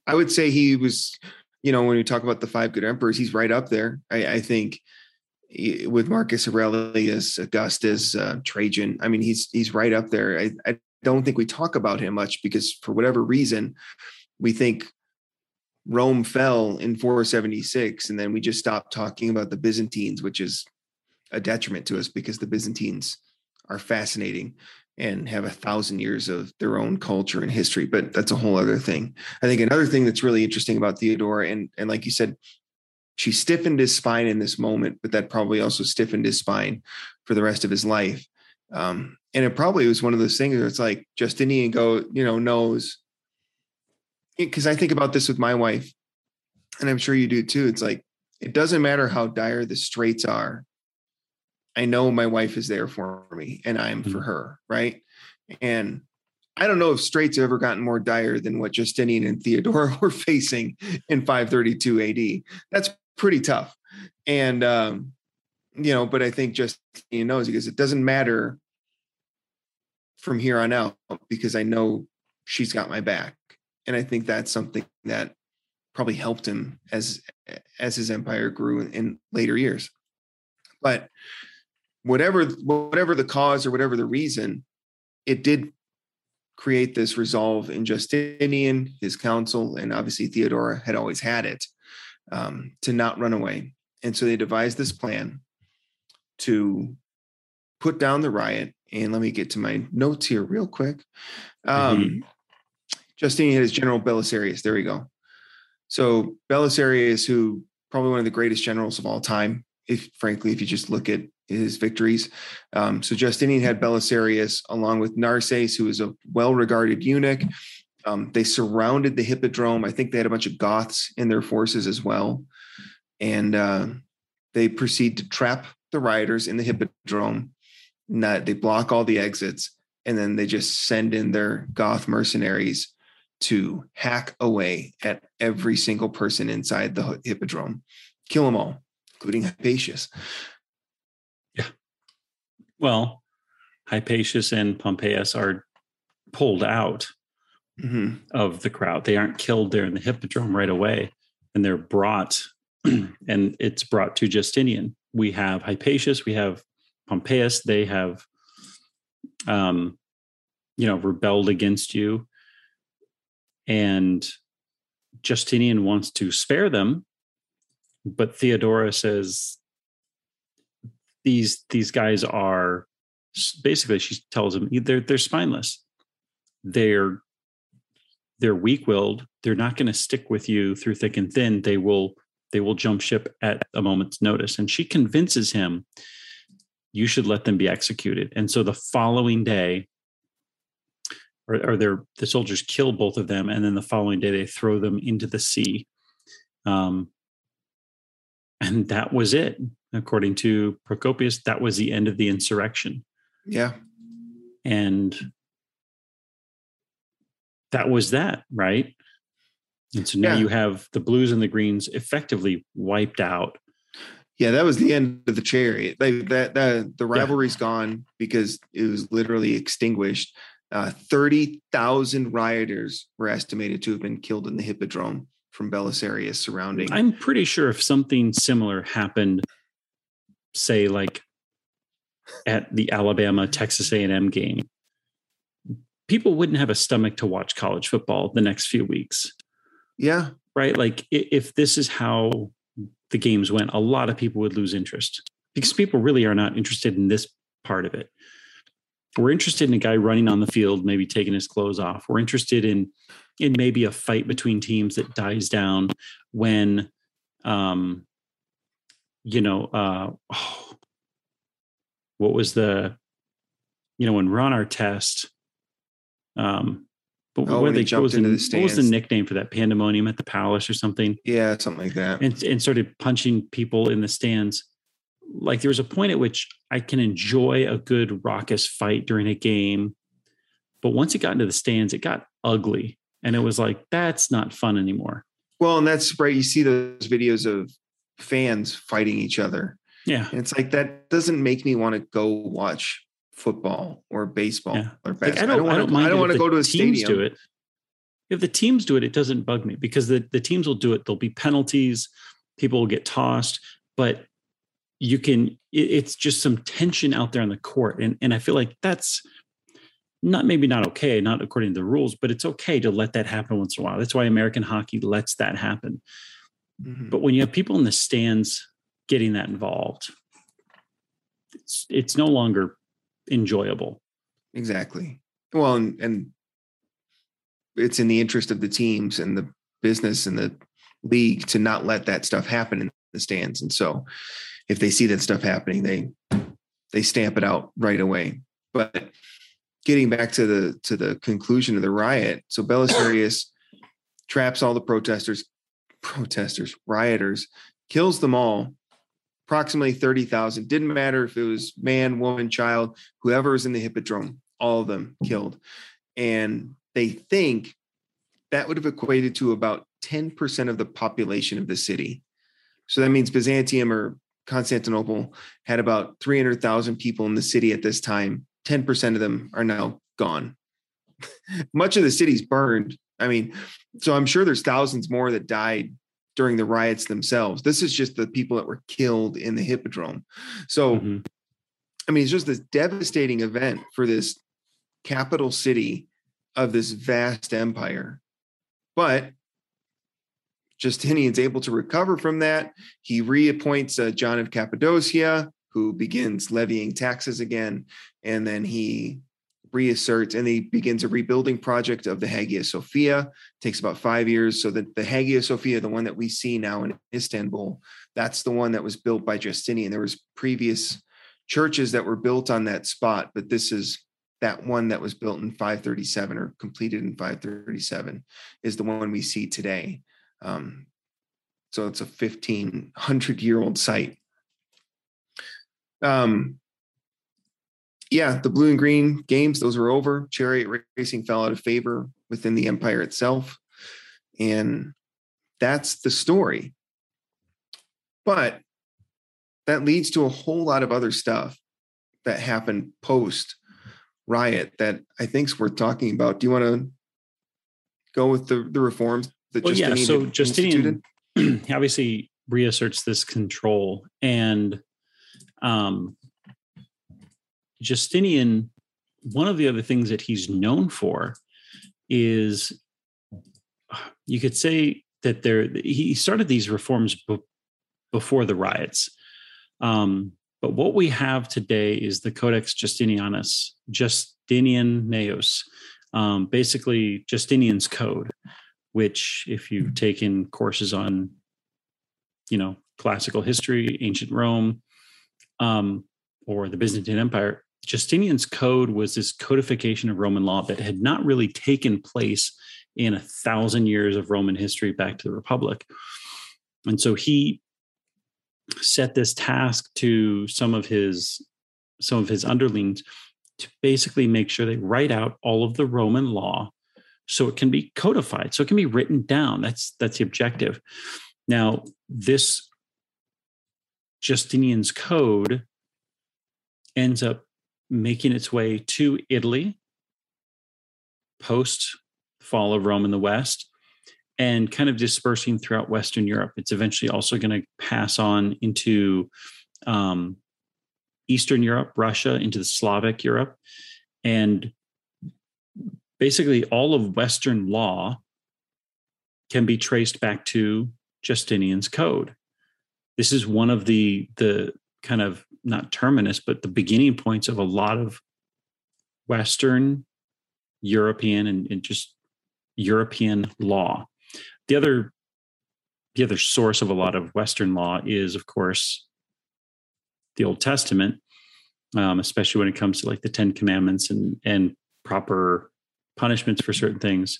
I would say he was you know when we talk about the five good emperors he's right up there i, I think with marcus aurelius augustus uh, trajan i mean he's he's right up there I, I don't think we talk about him much because for whatever reason, we think Rome fell in 476, and then we just stopped talking about the Byzantines, which is a detriment to us because the Byzantines are fascinating and have a thousand years of their own culture and history. But that's a whole other thing. I think another thing that's really interesting about Theodora, and and like you said, she stiffened his spine in this moment, but that probably also stiffened his spine for the rest of his life. Um, and it probably was one of those things where it's like Justinian go, you know, knows because I think about this with my wife, and I'm sure you do too. It's like it doesn't matter how dire the straits are. I know my wife is there for me and I'm mm-hmm. for her, right? And I don't know if straits have ever gotten more dire than what Justinian and Theodora *laughs* were facing in 532 AD. That's pretty tough. And um, you know, but I think Justinian knows because it doesn't matter from here on out because I know she's got my back. And I think that's something that probably helped him as as his empire grew in, in later years. But whatever whatever the cause or whatever the reason, it did create this resolve in Justinian, his council, and obviously Theodora had always had it um, to not run away. And so they devised this plan to put down the riot. And let me get to my notes here real quick. Um, mm-hmm. Justinian had his general Belisarius. There we go. So Belisarius, who probably one of the greatest generals of all time, if frankly, if you just look at his victories. Um, so Justinian had Belisarius along with Narses, who was a well-regarded eunuch. Um, they surrounded the hippodrome. I think they had a bunch of Goths in their forces as well, and uh, they proceed to trap the rioters in the hippodrome. Not, they block all the exits, and then they just send in their Goth mercenaries to hack away at every single person inside the hippodrome, kill them all, including Hypatius. Yeah. Well, Hypatius and Pompeius are pulled out mm-hmm. of the crowd. They aren't killed there in the hippodrome right away, and they're brought, *clears throat* and it's brought to Justinian. We have Hypatius, we have Pompeius. They have, um, you know, rebelled against you, and Justinian wants to spare them, but Theodora says these these guys are basically she tells them they're they're spineless they're they're weak-willed they're not going to stick with you through thick and thin. They will they will jump ship at a moment's notice. And she convinces him you should let them be executed. And so the following day or, or the soldiers kill both of them and then the following day they throw them into the sea. Um, and that was it. According to Procopius, that was the end of the insurrection. Yeah. And that was that, right? And so now yeah. you have the blues and the greens effectively wiped out. Yeah, that was the end of the chariot. They, that that the rivalry's yeah. gone because it was literally extinguished. Uh, Thirty thousand rioters were estimated to have been killed in the hippodrome from Belisarius surrounding. I'm pretty sure if something similar happened say like at the Alabama Texas A&M game, people wouldn't have a stomach to watch college football the next few weeks. Yeah. Right? Like if this is how the games went, a lot of people would lose interest because people really are not interested in this part of it. We're interested in a guy running on the field, maybe taking his clothes off. We're interested in in maybe a fight between teams that dies down when um you know, uh, oh, *sighs* what was the, you know, when Ron Artest, um, but oh, where they was, the, the what was the nickname for that pandemonium at the palace or something? Yeah, something like that. And, and started punching people in the stands. Like there was a point at which I can enjoy a good raucous fight during a game, but once it got into the stands, it got ugly, and it was like that's not fun anymore. Well, and that's right. You see those videos of fans fighting each other. Yeah. And it's like that doesn't make me want to go watch football or baseball yeah. or basketball. Like, I don't, I don't want to go to a stadium. Do it. If the teams do it, it doesn't bug me because the, the teams will do it. There'll be penalties, people will get tossed, but you can it, it's just some tension out there on the court. And and I feel like that's not maybe not okay, not according to the rules, but it's okay to let that happen once in a while. That's why American hockey lets that happen. Mhm. But when you have people in the stands getting that involved, it's it's no longer enjoyable. Exactly. Well, and, and it's in the interest of the teams and the business and the league to not let that stuff happen in the stands. And so if they see that stuff happening, they they stamp it out right away. But getting back to the to the conclusion of the riot, so Belisarius traps all the protesters, protesters, rioters, kills them all. Approximately 30,000. Didn't matter if it was man, woman, child, whoever was in the hippodrome, all of them killed. And they think that would have equated to about 10% of the population of the city. So that means Byzantium or Constantinople had about 300,000 people in the city at this time. 10% of them are now gone. *laughs* Much of the city's burned. I mean, so I'm sure there's thousands more that died during the riots themselves. This is just the people that were killed in the hippodrome. So, Mhm. I mean, it's just this devastating event for this capital city of this vast empire. But Justinian's able to recover from that. He reappoints uh, John of Cappadocia, who begins levying taxes again, and then he reasserts and he begins a rebuilding project of the Hagia Sophia. Takes about five years, so that the Hagia Sophia, the one that we see now in Istanbul, that's the one that was built by Justinian. There was previous churches that were built on that spot, but this is that one that was built in 537 or completed in 537 is the one we see today. Um, so it's a 1500 year old site. Um, yeah, the blue and green games, those were over. Chariot racing fell out of favor within the empire itself. And that's the story. But that leads to a whole lot of other stuff that happened post riot that I think is worth talking about. Do you want to go with the, the reforms that Well, yeah. So Justinian *clears throat* obviously reasserts this control, and um, Justinian. One of the other things that he's known for is, you could say that there he started these reforms be- before the riots. Um, but what we have today is the Codex Justinianus, Justinian Neos, um, basically Justinian's code which if you've taken courses on you know classical history ancient rome um, or the byzantine empire justinian's code was this codification of roman law that had not really taken place in a thousand years of roman history back to the republic. And so he set this task to some of his some of his underlings to basically make sure they write out all of the roman law so it can be codified so it can be written down. That's that's the objective. Now this justinian's code ends up making its way to italy post fall of rome in the west and kind of dispersing throughout western europe it's eventually also going to pass on into um, eastern europe russia into the slavic europe and basically all of Western law can be traced back to Justinian's code. This is one of the the kind of not terminus, but the beginning points of a lot of Western, European, and, and just European law. The other the other source of a lot of Western law is, of course, the Old Testament, um, especially when it comes to like the Ten Commandments and and proper punishments for certain things.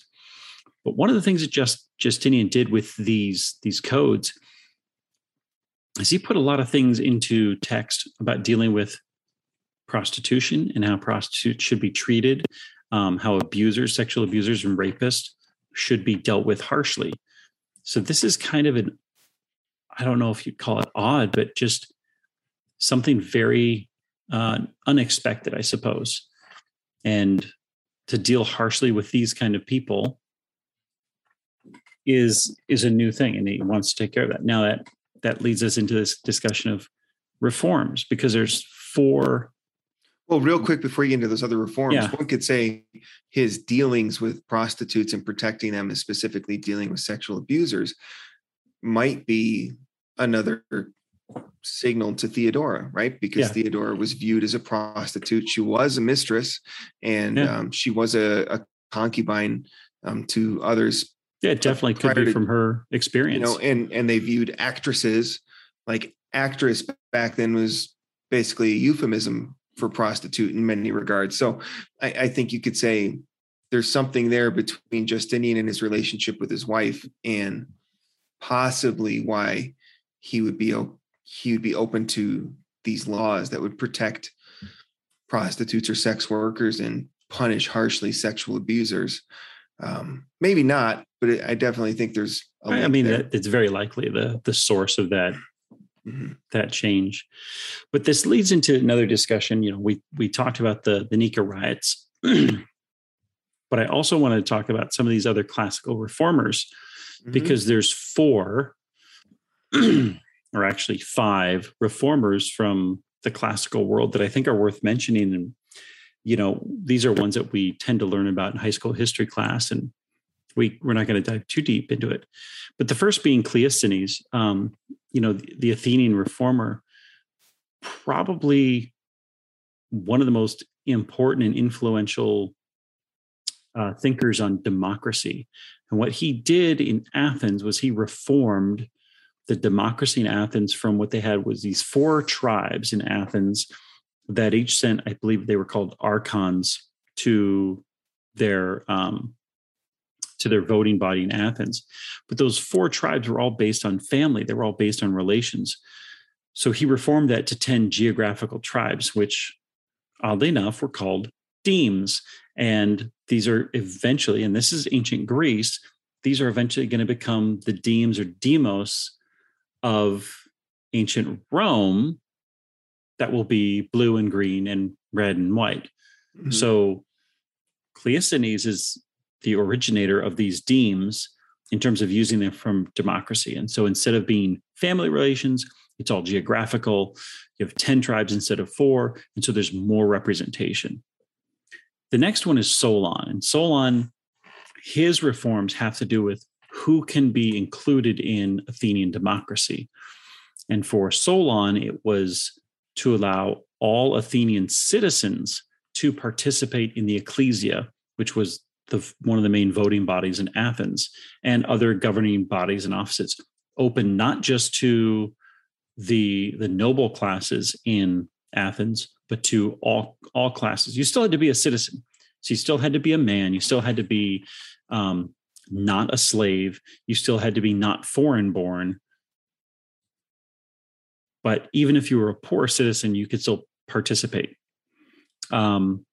But one of the things that just Justinian did with these these codes is he put a lot of things into text about dealing with prostitution and how prostitutes should be treated, um, how abusers, sexual abusers, and rapists should be dealt with harshly. So this is kind of an I don't know if you'd call it odd, but just something very uh, unexpected, I suppose. And to deal harshly with these kind of people is is a new thing and he wants to take care of that now that that leads us into this discussion of reforms because there's four Well, real quick before you get into those other reforms, Yeah. one could say his dealings with prostitutes and protecting them, and specifically dealing with sexual abusers, might be another signal to Theodora, right? Because Yeah. Theodora was viewed as a prostitute. She was a mistress, and Yeah. um, she was a, a concubine um, to others Yeah, it definitely could be to- from her experience. you know and and they viewed actresses like actress back then was basically a euphemism for prostitute in many regards so I, I think you could say there's something there between justinian and his relationship with his wife and possibly why he would be he would be open to these laws that would protect prostitutes or sex workers and punish harshly sexual abusers um, maybe not but it, i definitely think there's a I mean, there. that, it's very likely the the source of that Mhm. that change. But this leads into another discussion. You know, we we talked about the the Nika riots, *clears throat* but I also want to talk about some of these other classical reformers Mhm. because there's four, *clears throat* or actually five reformers from the classical world that I think are worth mentioning. And you know, these are ones that we tend to learn about in high school history class, and we we're not going to dive too deep into it. But the first being Cleisthenes, um, you know, the, the Athenian reformer, probably one of the most important and influential uh, thinkers on democracy. And what he did in Athens was he reformed the democracy in Athens from what they had was these four tribes in Athens that each sent, I believe they were called archons to their um, to their voting body in Athens. But those four tribes were all based on family. They were all based on relations. So he reformed that to 10 geographical tribes, which oddly enough were called demes. And these are eventually, and this is ancient Greece, these are eventually going to become the demes or demos of ancient Rome that will be blue and green and red and white. Mhm. So Cleisthenes is the originator of these demes in terms of using them from democracy. And so instead of being family relations, it's all geographical. You have 10 tribes instead of four. And so there's more representation. The next one is Solon. And Solon, his reforms have to do with who can be included in Athenian democracy. And for Solon, it was to allow all Athenian citizens to participate in the ecclesia, which was the one of the main voting bodies in Athens, and other governing bodies and offices, open not just to the the noble classes in Athens, but to all all classes. You still had to be a citizen, so you still had to be a man. You still had to be um, not a slave. You still had to be not foreign born. But even if you were a poor citizen, you could still participate. Um,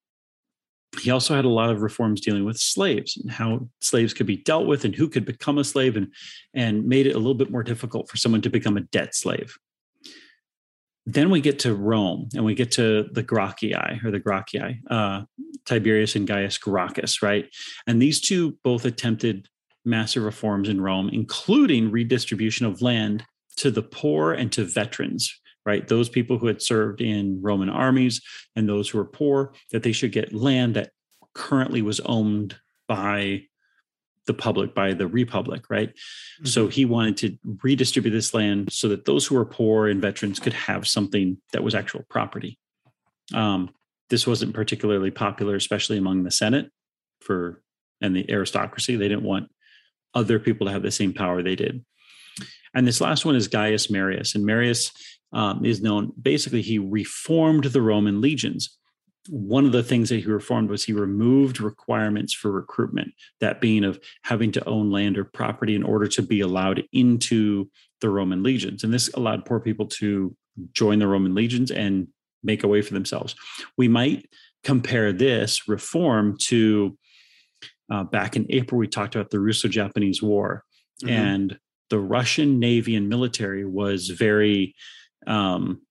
he also had a lot of reforms dealing with slaves and how slaves could be dealt with and who could become a slave and and made it a little bit more difficult for someone to become a debt slave then we get to rome and we get to the gracchi or the gracchi uh, tiberius and gaius gracchus right and these two both attempted massive reforms in rome including redistribution of land to the poor and to veterans right? Those people who had served in Roman armies and those who were poor, that they should get land that currently was owned by the public, by the republic, right? So he wanted to redistribute this land so that those who were poor and veterans could have something that was actual property. Um, this wasn't particularly popular, especially among the Senate for and the aristocracy. They didn't want other people to have the same power they did. And this last one is Gaius Marius. And Marius um, is known basically, he reformed the Roman legions. One of the things that he reformed was he removed requirements for recruitment, that being of having to own land or property in order to be allowed into the Roman legions. And this allowed poor people to join the Roman legions and make a way for themselves. We might compare this reform to uh, back in April, we talked about the Russo Japanese War. Mhm. And the Russian Navy and military was very um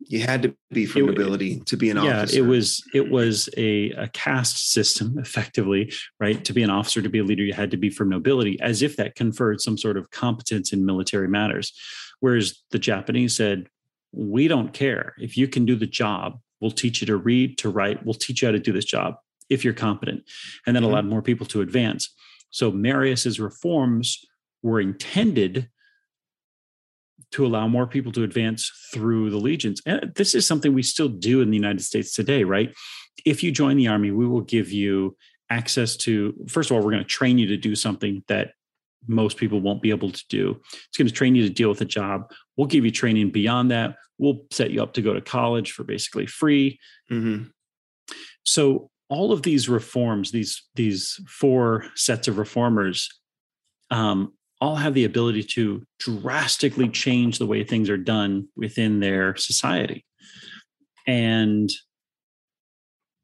you had to be from It- nobility to be an yeah officer. it was it was a, a caste system effectively right to be an officer to be a leader you had to be from nobility as if that conferred some sort of competence in military matters whereas the japanese said we don't care if you can do the job we'll teach you to read, to write, we'll teach you how to do this job if you're competent. And then Mhm. allowed more people to advance. So Marius's reforms were intended to allow more people to advance through the legions. And this is something we still do in the United States today, right? If you join the army, we will give you access to, first of all, we're going to train you to do something that most people won't be able to do. It's going to train you to deal with a job. We'll give you training beyond that. We'll set you up to go to college for basically free. Mhm. So all of these reforms, these these four sets of reformers, um, all have the ability to drastically change the way things are done within their society, and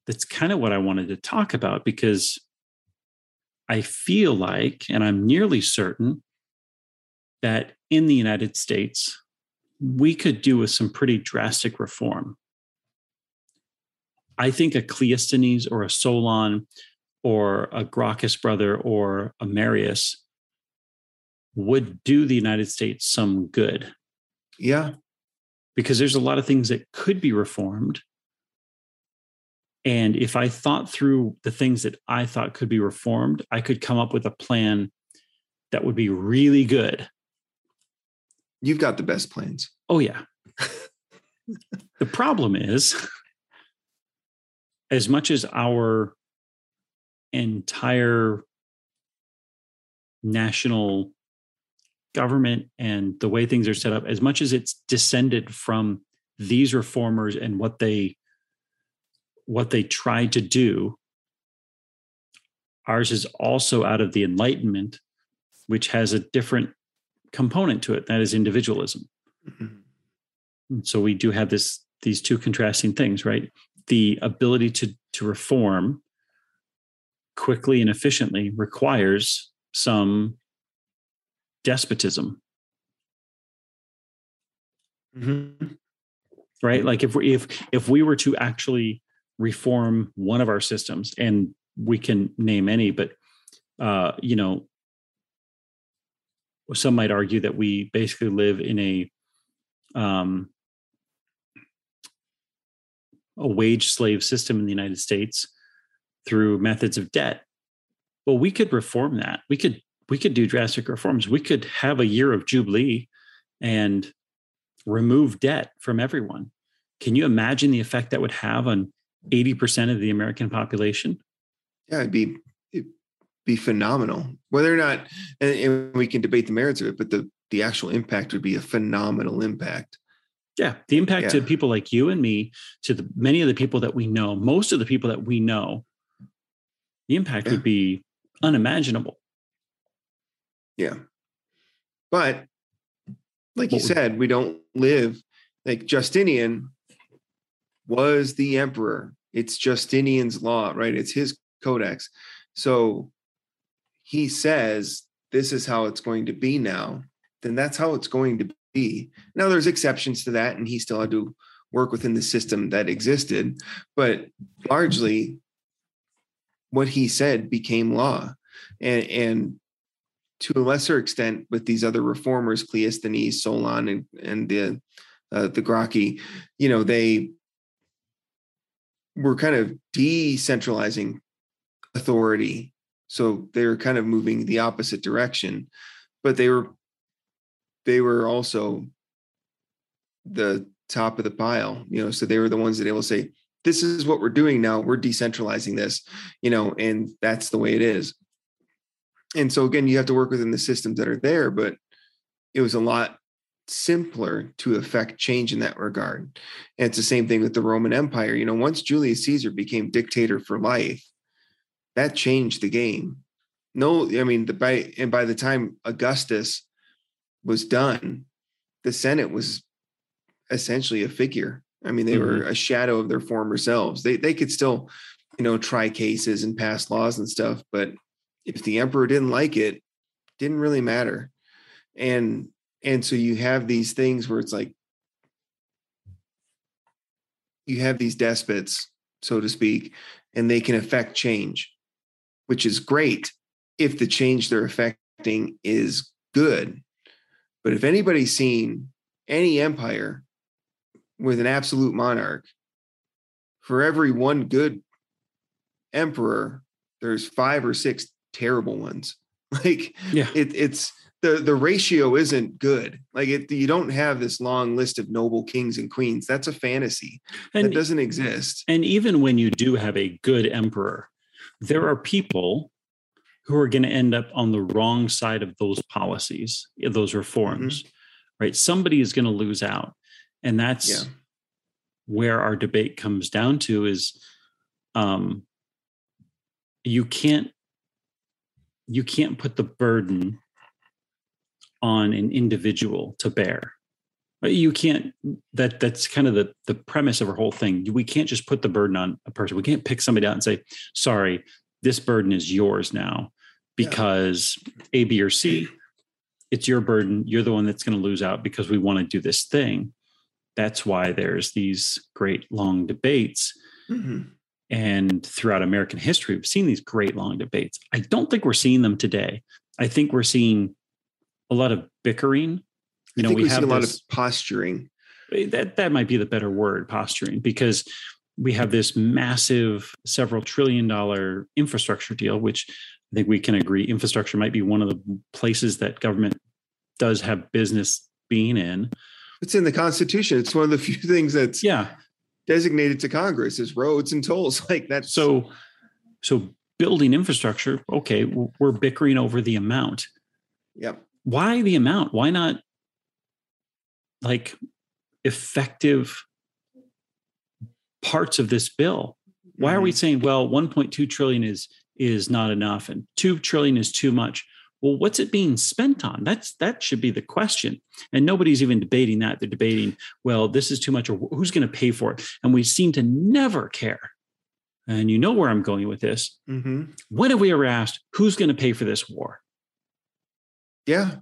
that's kind of what I wanted to talk about because I feel like, and I'm nearly certain that in the United States, we could do with some pretty drastic reform. I think a Cleisthenes or a Solon or a Gracchus brother or a Marius would do the United States some good Yeah. because there's a lot of things that could be reformed. And if I thought through the things that I thought could be reformed, I could come up with a plan that would be really good. You've got the best plans. Oh, yeah. *laughs* the problem is, as much as our entire national government and the way things are set up, as much as it's descended from these reformers and what they what they tried to do, ours is also out of the Enlightenment, which has a different component to it, that is individualism. Mhm. So we do have this these two contrasting things, right? The ability to to reform quickly and efficiently requires some despotism, Mhm. right? Like if we if if we were to actually reform one of our systems, and we can name any, but uh, you know, some might argue that we basically live in a um, a wage slave system in the United States through methods of debt. Well, we could reform that. We could we could do drastic reforms. We could have a year of jubilee and remove debt from everyone. Can you imagine the effect that would have on 80% of the American population? Yeah, it'd be it'd be phenomenal. Whether or not, and, and we can debate the merits of it, but the the actual impact would be a phenomenal impact. Yeah, the impact to people like you and me, to the many of the people that we know, most of the people that we know, the impact Yeah. would be unimaginable. Yeah. But like you said, we don't live like Justinian was the emperor. It's Justinian's law, right? It's his codex. So he says this is how it's going to be now, then that's how it's going to be. Now there's exceptions to that, and he still had to work within the system that existed, but largely what he said became law. And and to a lesser extent with these other reformers, Cleisthenes, Solon, and and the uh, the Gracchi, you know, they were kind of decentralizing authority. So they were kind of moving the opposite direction, but they were they were also the top of the pile, you know. So they were the ones that able to say, "This is what we're doing now. We're decentralizing this," you know, and that's the way it is and so again you have to work within the systems that are there but it was a lot simpler to affect change in that regard. And it's the same thing with the roman empire. You know once julius caesar became dictator for life that changed the game. No i mean the by and by the time augustus was done the senate was essentially a figure. I mean they were mm-hmm. a shadow of their former selves. They they could still you know try cases and pass laws and stuff but if the emperor didn't like it didn't really matter. And and so you have these things where it's like you have these despots so to speak and they can affect change which is great if the change they're affecting is good. But if anybody's seen any empire with an absolute monarch for every one good emperor, there's five or six terrible ones. *laughs* Like Yeah. it, it's the the ratio isn't good. Like it, you don't have this long list of noble kings and queens. That's a fantasy And that doesn't exist. And even when you do have a good emperor, there are people who are going to end up on the wrong side of those policies, those reforms, right? Somebody is going to lose out. And that's Yeah. where our debate comes down to is um, you can't you can't put the burden on an individual to bear. Uh, you can't that that's kind of the the premise of our whole thing. We can't just put the burden on a person. We can't pick somebody out and say sorry this burden is yours now Yeah. because a b or c it's your burden. You're the one that's going to lose out because we want to do this thing. That's why there's these great long debates Mhm. And throughout American history, we've seen these great long debates. I don't think we're seeing them today. I think we're seeing a lot of bickering. You I know, we, we, have a lot this, of posturing. Eh, that that might be the better word, posturing, because we have this massive several trillion dollar infrastructure deal, which I think we can agree infrastructure might be one of the places that government does have business being in. It's in the Constitution. It's one of the *laughs* few things that's Yeah. Designated to Congress is roads and tolls. *laughs* Like that's So, so building infrastructure, okay, we're bickering over the amount. Yep. Why the amount? Why not like effective parts of this bill? Why are we Mhm. saying, well, 1.2 trillion is is not enough and 2 trillion is too much? Well, what's it being spent on? That's that should be the question. And nobody's even debating that. They're debating, well, this is too much or who's going to pay for it? And we seem to never care. And you know where I'm going with this. Mhm. When have we ever asked who's going to pay for this war? Yeah.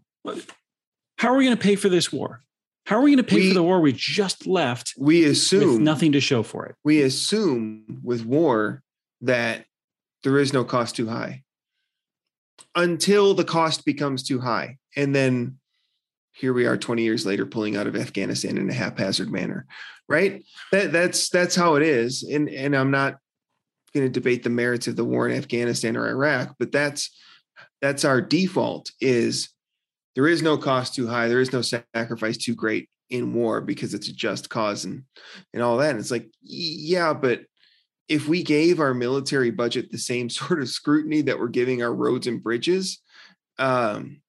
How are we going to pay for this war? How are we going to pay We- for the war we just left We with assume nothing to show for it? we assume with war that there is no cost too high until the cost becomes too high. And then here we are 20 years later pulling out of Afghanistan in a haphazard manner. Right? That that's that's how it is. And and I'm not going to debate the merits of the war in Afghanistan or Iraq, but that's that's our default is there is no cost too high, there is no sacrifice too great in war because it's a just cause and and all that. And it's like, yeah, but if we gave our military budget the same *laughs* sort of scrutiny that we're giving our roads and bridges, um,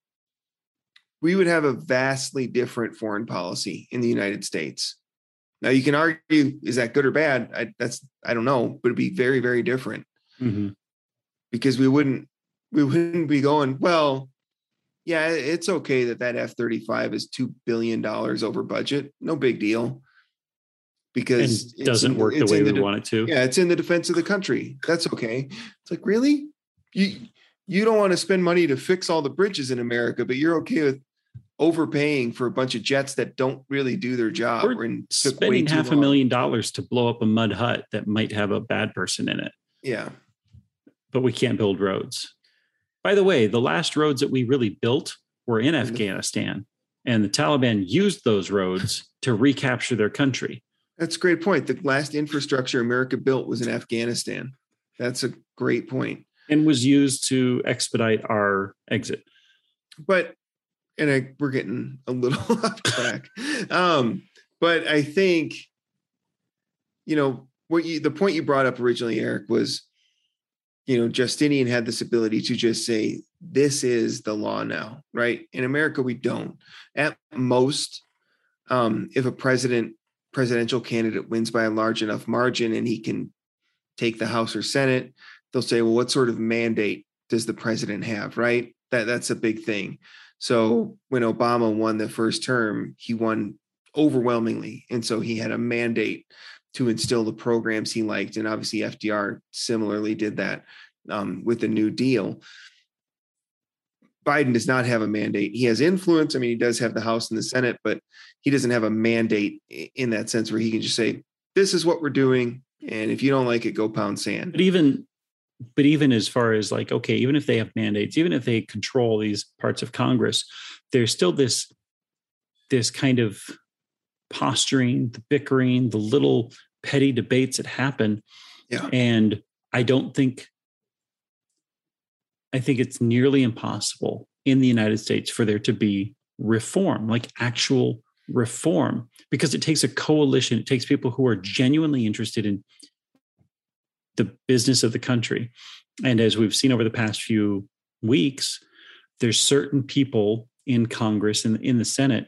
we would have a vastly different foreign policy in the United States. Now you can argue, is that good or bad? I, that's I don't know, but it'd be very, very different Mhm. because we wouldn't we wouldn't be going well. Yeah, it's okay that that F thirty five is two billion dollars over budget. No big deal because it doesn't work the way in we de- want it to. yeah, it's in the defense of the country. That's okay. It's like, really? You you don't want to spend money to fix all the bridges in America, but you're okay with overpaying for a bunch of jets that don't really do their job We're and Spending half a million dollars to blow up a mud hut that might have a bad person in it, Yeah. but we can't build roads. By the way, the last roads that we really built were in the- Afghanistan, and the Taliban used those roads to recapture their country. That's a great point. The last infrastructure America built was in Afghanistan. That's a great point. and was used to expedite our exit. But and I, we're getting a little *laughs* off track. Um, but I think, you know, what you the point you brought up originally, Eric, was, you know, Justinian had this ability to just say, this is the law now, right? In America, we don't. At most, um, if a president, presidential candidate wins by a large enough margin and he can take the House or Senate, they'll say, well, what sort of mandate does the president have, right? That that's a big thing. So when Obama won the first term, he won overwhelmingly. And so he had a mandate to instill the programs he liked. And obviously FDR similarly did that um, with the New Deal. Biden does not have a mandate. He has influence. I mean, he does have the House and the Senate, but he doesn't have a mandate in that sense where he can just say, this is what we're doing. And if you don't like it, go pound sand. But even but even as far as like, okay, even if they have mandates, even if they control these parts of Congress, there's still this this kind of posturing, the bickering, the little petty debates that happen. Yeah. And I don't think I think it's nearly impossible in the United States for there to be reform, like actual reform, because it takes a coalition. It takes people who are genuinely interested in the business of the country. And as we've seen over the past few weeks, there's certain people in Congress and in the Senate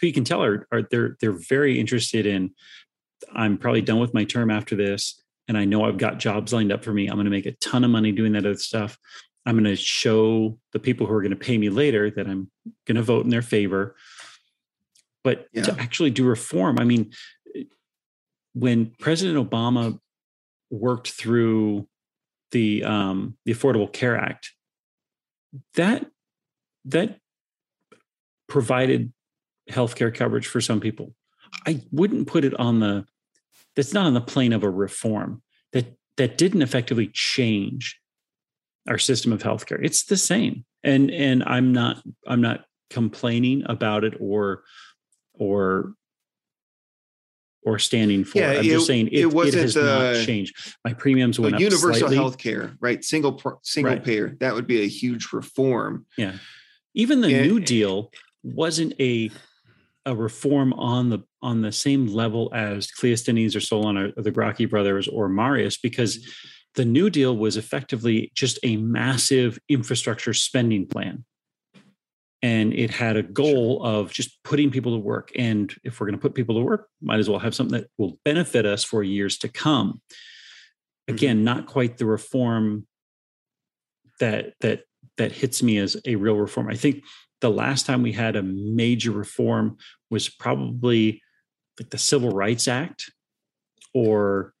who you can tell are, are they're they're very interested in I'm probably done with my term after this and I know I've got jobs lined up for me. I'm going to make a ton of money doing that other stuff. I'm going to show the people who are going to pay me later that I'm going to vote in their favor. But Yeah. to actually do reform, I mean, when President Obama worked through the um, the Affordable Care Act, that that provided healthcare coverage for some people. I wouldn't put it on the that's not on the plane of a reform that that didn't effectively change our system of healthcare. It's the same. And and I'm not I'm not complaining about it or or or standing for Yeah, it. I'm it- just saying it, it it, wasn't, has uh, not changed. My premiums went up universal health care, right? Single single Right. payer. That would be a huge reform. Yeah. Even the Yeah. New Deal wasn't a a reform on the on the same level as Cleisthenes or Solon or the Gracchi brothers or Marius, because mm-hmm. the New Deal was effectively just a massive infrastructure spending plan. And it had a goal of just putting people to work. And if we're going to put people to work, might as well have something that will benefit us for years to come. Mm-hmm. Again, not quite the reform that that that hits me as a real reform. I think the last time we had a major reform was probably like the Civil Rights Act or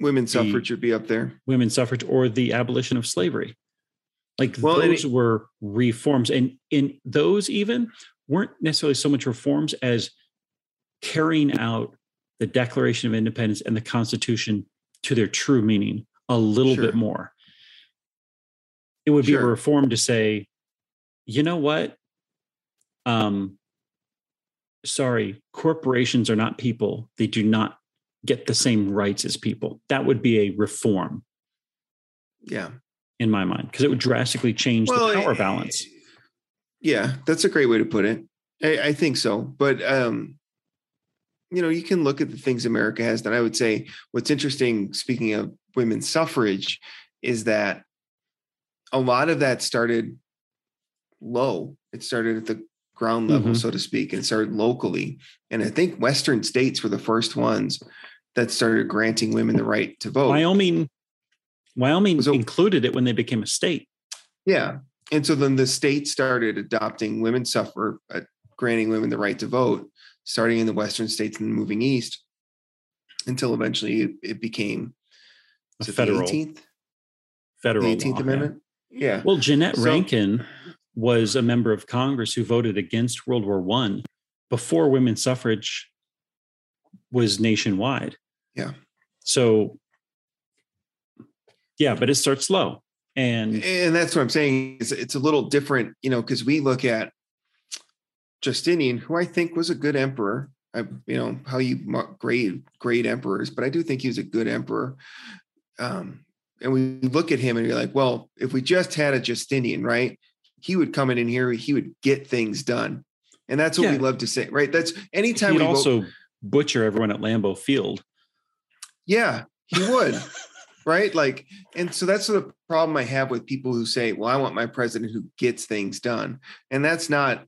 Women's suffrage would be up there. women's suffrage or the abolition of slavery. Like Well, those were reforms. And in those even weren't necessarily so much reforms as carrying out the Declaration of Independence and the Constitution to their true meaning a little Sure. bit more. It would be a reform to say, you know what? Um, sorry, corporations are not people. They do not get the same rights as people. That would be a reform Yeah. in my mind because it would drastically change the power eh, balance. Yeah, that's a great way to put it. I, I think so. But um, you know, you can look at the things America has done. I would say what's interesting, speaking of women's suffrage, is that a lot of that started low. It started at the ground level, Mhm. so to speak, and started locally. And I think Western states were the first ones that started granting women the right to vote. Wyoming, Wyoming So- included it when they became a state. Yeah. And so then the state started adopting women's suffer, uh, granting women the right to vote, starting in the Western states and moving east until eventually it, it became A federal- the 18th, Federal the 18th law, yeah. Amendment. Yeah. Well, Jeannette So- Rankin was a member of Congress who voted against World War One before women's suffrage was nationwide. Yeah. So, yeah, but it starts slow. and And that's what I'm saying. Is it's a little different, you know, because we look at Justinian, who I think was a good emperor. I, you know, how you grade great emperors, but I do think he was a good emperor. Um, and we look at him and you're like, well, if we just had a Justinian, right? He would come in in here, he would get things done. And that's what we love to say, right? That's anytime he'd we vote- also butcher everyone at Lambeau Field. Yeah, he would. *laughs* right? Like, and so that's the problem I have with people who say, well, I want my president who gets things done. And that's not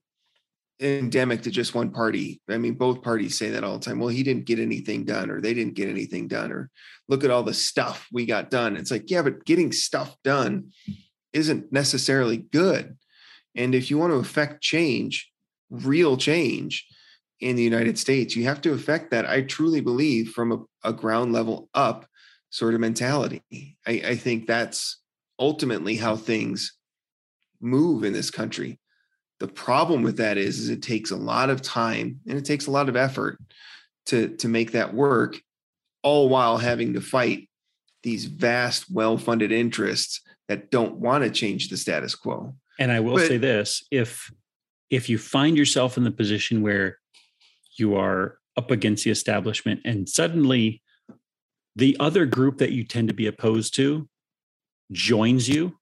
endemic to just one party. I mean, both parties say that all the time. Well, he didn't get anything done, or they didn't get anything done, or look at all the stuff we got done. It's like, yeah, but getting stuff done isn't necessarily good. And if you want to affect change, real change in the United States, you have to affect that. I truly believe from a, a ground level up sort of mentality. I, I think that's ultimately how things move in this country. The problem with that is, is it takes a lot of time and it takes a lot of effort to to make that work, all while having to fight these vast, well-funded interests that don't want to change the status quo. And I will But- say this: if if you find yourself in the position where you are up against the establishment and suddenly the other group that you tend to be opposed to joins you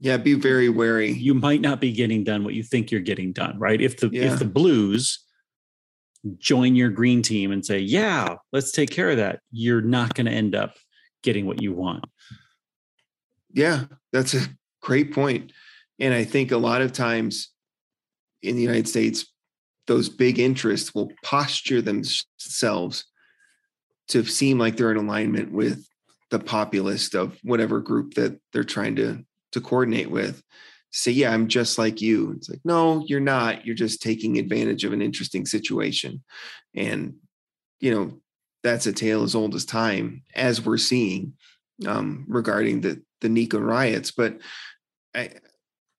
Yeah, be very wary. you might not be getting done what you think you're getting done right if the Yeah. if the blues join your green team and say yeah let's take care of that you're not going to end up getting what you want Yeah, that's a great point. And I think a lot of times in the United States, those big interests will posture themselves to seem like they're in alignment with the populist of whatever group that they're trying to to coordinate with. Say, yeah, I'm just like you. It's like, no, you're not. You're just taking advantage of an interesting situation. And, you know, that's a tale as old as time, as we're seeing um, regarding the the Nika riots. But I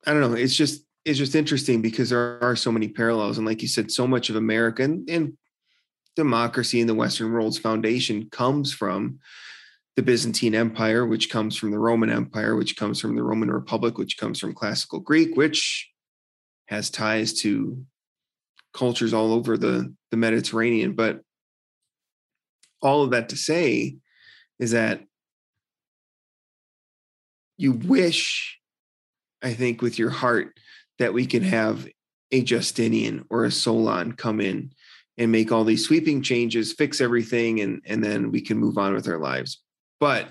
I don't know. It's just it's just interesting because there are so many parallels, and like you said, so much of America and, and democracy in the Western world's foundation comes from the Byzantine Empire, which comes from the Roman Empire, which comes from the Roman Republic, which comes from classical Greek, which has ties to cultures all over the, the Mediterranean. But all of that to say is that you wish, I think, with your heart, that we can have a Justinian or a Solon come in and make all these sweeping changes, fix everything, and, and then we can move on with our lives. But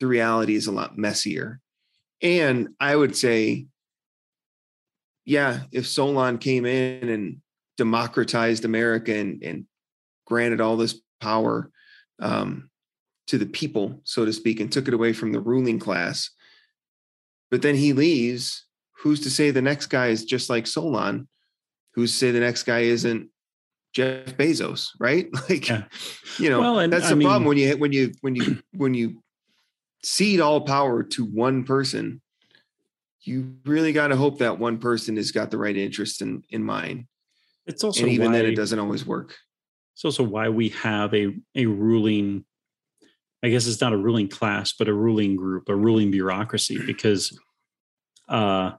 the reality is a lot messier. And I would say, yeah, if Solon came in and democratized America and, and granted all this power um, to the people, so to speak, and took it away from the ruling class, but then he leaves, who's to say the next guy is just like Solon? Who's to say the next guy isn't Jeff Bezos, right? *laughs* Like, Yeah. you know, Well, and that's I the mean- problem when you when you when you when you cede all power to one person. You really got to hope that one person has got the right interest in in mind, it's also and even why, then, it doesn't always work. it's also why we have a a ruling i guess it's not a ruling class but a ruling group a ruling bureaucracy *clears throat* because uh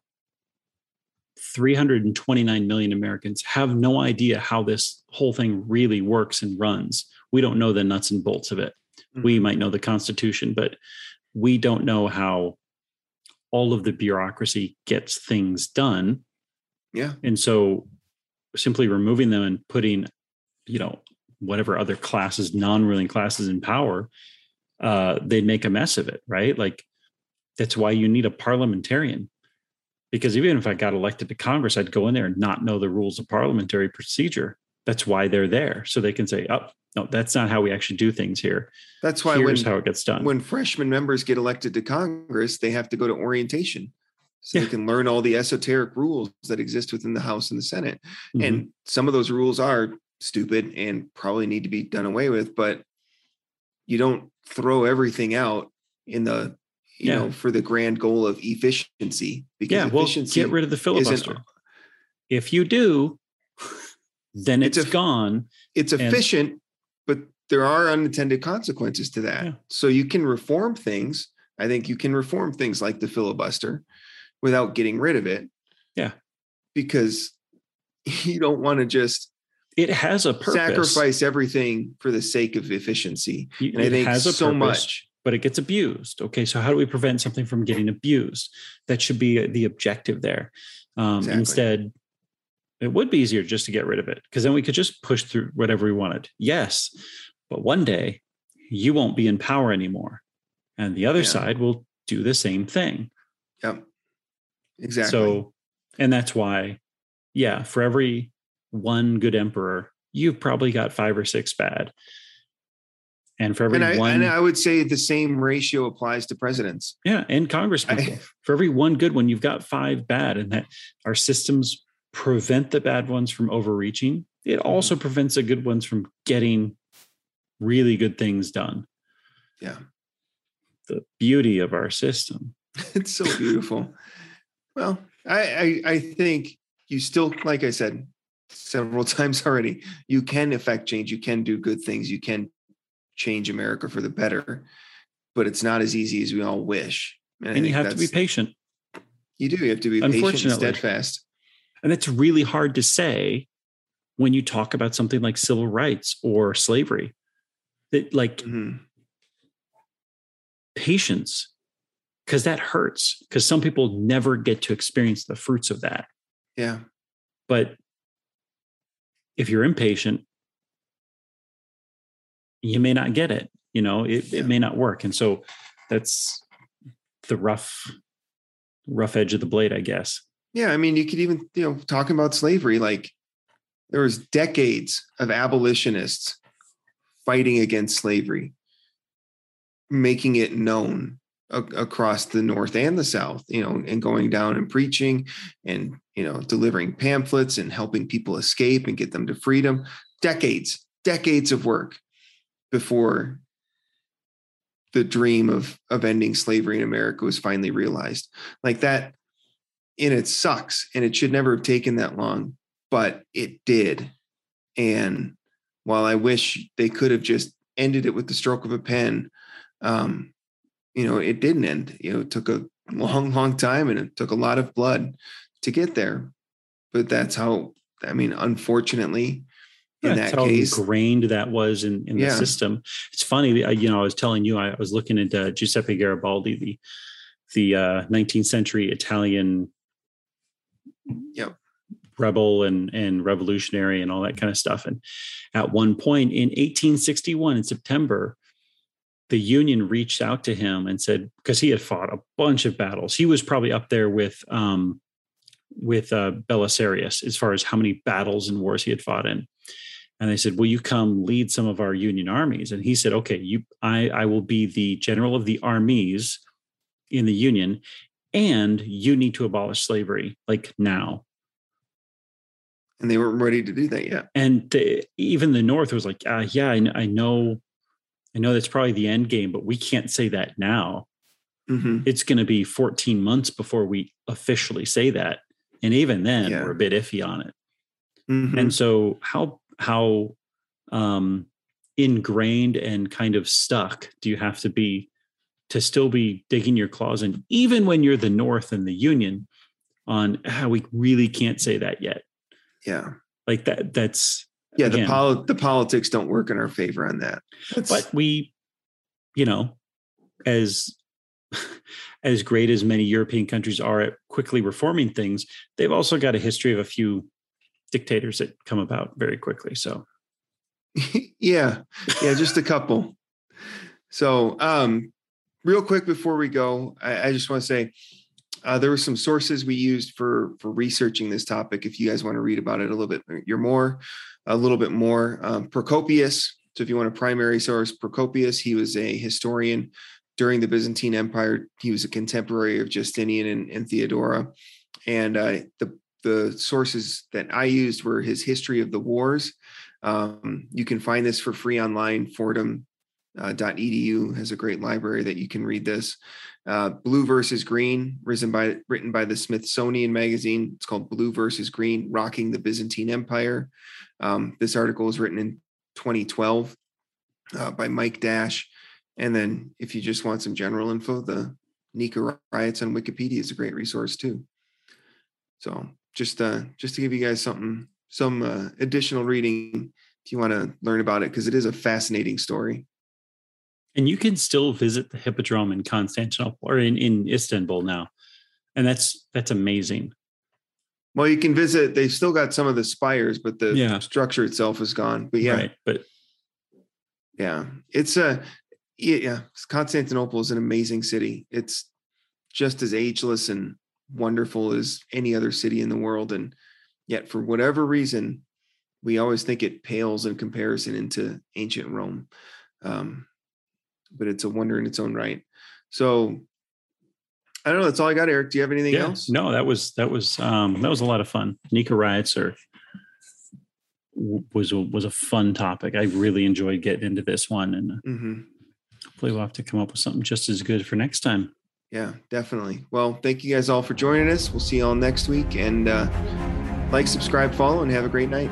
329 million americans have no idea how this whole thing really works and runs. We don't know the nuts and bolts of it. We Mm-hmm. might know the constitution but we don't know how all of the bureaucracy gets things done. Yeah, and so simply removing them and putting you know whatever other classes non-ruling classes in power uh they'd make a mess of it right like that's why you need a parliamentarian because even if i got elected to congress i'd go in there and not know the rules of parliamentary procedure that's why they're there so they can say oh no that's not how we actually do things here that's why when here's how it gets done when freshman members get elected to Congress, they have to go to orientation so Yeah. they can learn all the esoteric rules that exist within the House and the Senate. Mhm. And some of those rules are stupid and probably need to be done away with, but you don't throw everything out in the you Yeah. know for the grand goal of efficiency because yeah well efficiency get rid of the filibuster if you do then It's it's a- gone it's And- efficient, but there are unintended consequences to that. Yeah. So you can reform things. I think you can reform things like the filibuster without getting rid of it. Yeah. Because *laughs* you don't want to just it has a purpose sacrifice everything for the sake of efficiency. You- And I it think has a so purpose, much. but it gets abused. Okay, so how do we prevent something from getting abused? That should be the objective there. Um, Exactly. Instead, it would be easier just to get rid of it because then we could just push through whatever we wanted. Yes, but one day you won't be in power anymore, and the other Yeah. side will do the same thing. Yep. Exactly. So, and that's why, yeah, for every one good emperor, you've probably got five or six bad. And for every and I, one, and I would say the same ratio applies to presidents. yeah, and Congress *laughs* I- for every one good one, you've got five bad, and that our systems prevent the bad ones from overreaching. It Mm-hmm. also prevents the good ones from getting really good things done. Yeah. The beauty of our system. *laughs* it's so beautiful. well, I, I I think you still, like I said several *laughs* times already, you can affect change. You can do good things. You can change America for the better, but it's not as easy as we all wish. I And you have to be patient. You do. You have to be patient and steadfast. And it's really hard to say when you talk about something like civil rights or slavery. That like Mhm. patience, because that hurts. Because some people never get to experience the fruits of that. Yeah. But if you're impatient, you may not get it. You know, it, it may not work. And so that's the rough, rough edge of the blade, I guess. Yeah, I mean, you could even, you know, talking about slavery, like there was decades of abolitionists fighting against slavery, making it known across the North and the South, you know, and going down and preaching and, you know, delivering pamphlets and helping people escape and get them to freedom. Decades, decades of work before the dream of of ending slavery in America was finally realized. Like that and it sucks and it should never have taken that long but it did and while i wish they could have just ended it with the stroke of a pen um you know it didn't end you know it took a long long time and it took a lot of blood to get there but that's how i mean unfortunately in that how case ingrained that was in, in the Yeah. system. It's funny, I- you know, I was telling you, I was looking at uh, Giuseppe Garibaldi, the the uh, 19th century Italian Yep. rebel and and revolutionary and all that kind of stuff. And at one point in 1861, in September, the Union reached out to him and said, because he had fought a bunch of battles, he was probably up there with um, with uh, Belisarius as far as how many battles and wars he had fought in. And they said, "Will you come lead some of our Union armies?" And he said, "Okay, you, I, I will be the general of the armies in the Union, and you need to abolish slavery like now." and they weren't ready to do that yet And even the North was like, uh, "Yeah, I, I know, I know that's probably the end game, but we can't say that now. Mhm. It's going to be 14 months before we officially say that, and even then, Yeah. we're a bit iffy on it." Mhm. and so how how um ingrained and kind of stuck do you have to be to still be digging your claws in even when you're the north and the union on how we really can't say that yet yeah like that that's yeah the Again. poli- the politics don't work in our favor on that. That's- but we you know as *laughs* as great as many european countries are at quickly reforming things they've also got a history of a few dictators that come about very quickly so. *laughs* Yeah yeah just a couple. So um real quick before we go i, I just want to say uh, there were some sources we used for for researching this topic if you guys want to read about it a little bit you're more a little bit more um, procopius so if you want a primary source procopius he was a historian during the byzantine empire he was a contemporary of justinian and, and theodora and uh, the the sources that i used were his history of the wars um, you can find this for free online. Fordham uh, has a great library that you can read this. Uh, Blue versus Green, written by written by the Smithsonian Magazine. It's called Blue versus Green: Rocking the Byzantine Empire. Um, this article was written in 2012 uh, by Mike Dash. And then, if you just want some general info, the Nika riots on Wikipedia is a great resource too. So, just uh, just to give you guys something some uh, additional reading if you want to learn about it because it is a fascinating story. And you can still visit the Hippodrome in Constantinople or in, in Istanbul now. And that's that's amazing. Well, you can visit. They've still got some of the spires, but the Yeah. structure itself is gone. But yeah, Right. But yeah, it's a yeah, yeah. Constantinople is an amazing city. It's just as ageless and wonderful as any other city in the world, and yet for whatever reason, we always think it pales in comparison into ancient Rome. Um, but it's a wonder in its own right. So I don't know. That's all I got, Eric. Do you have anything yeah, else? no, that was that was um that was a lot of fun. Nika riots are was a, was a fun topic. I really enjoyed getting into this one, and hmm hopefully we'll have to come up with something just as good for next time. Yeah, definitely. Well, thank you guys all for joining us. We'll see you all next week. And uh, like, subscribe, follow, and have a great night.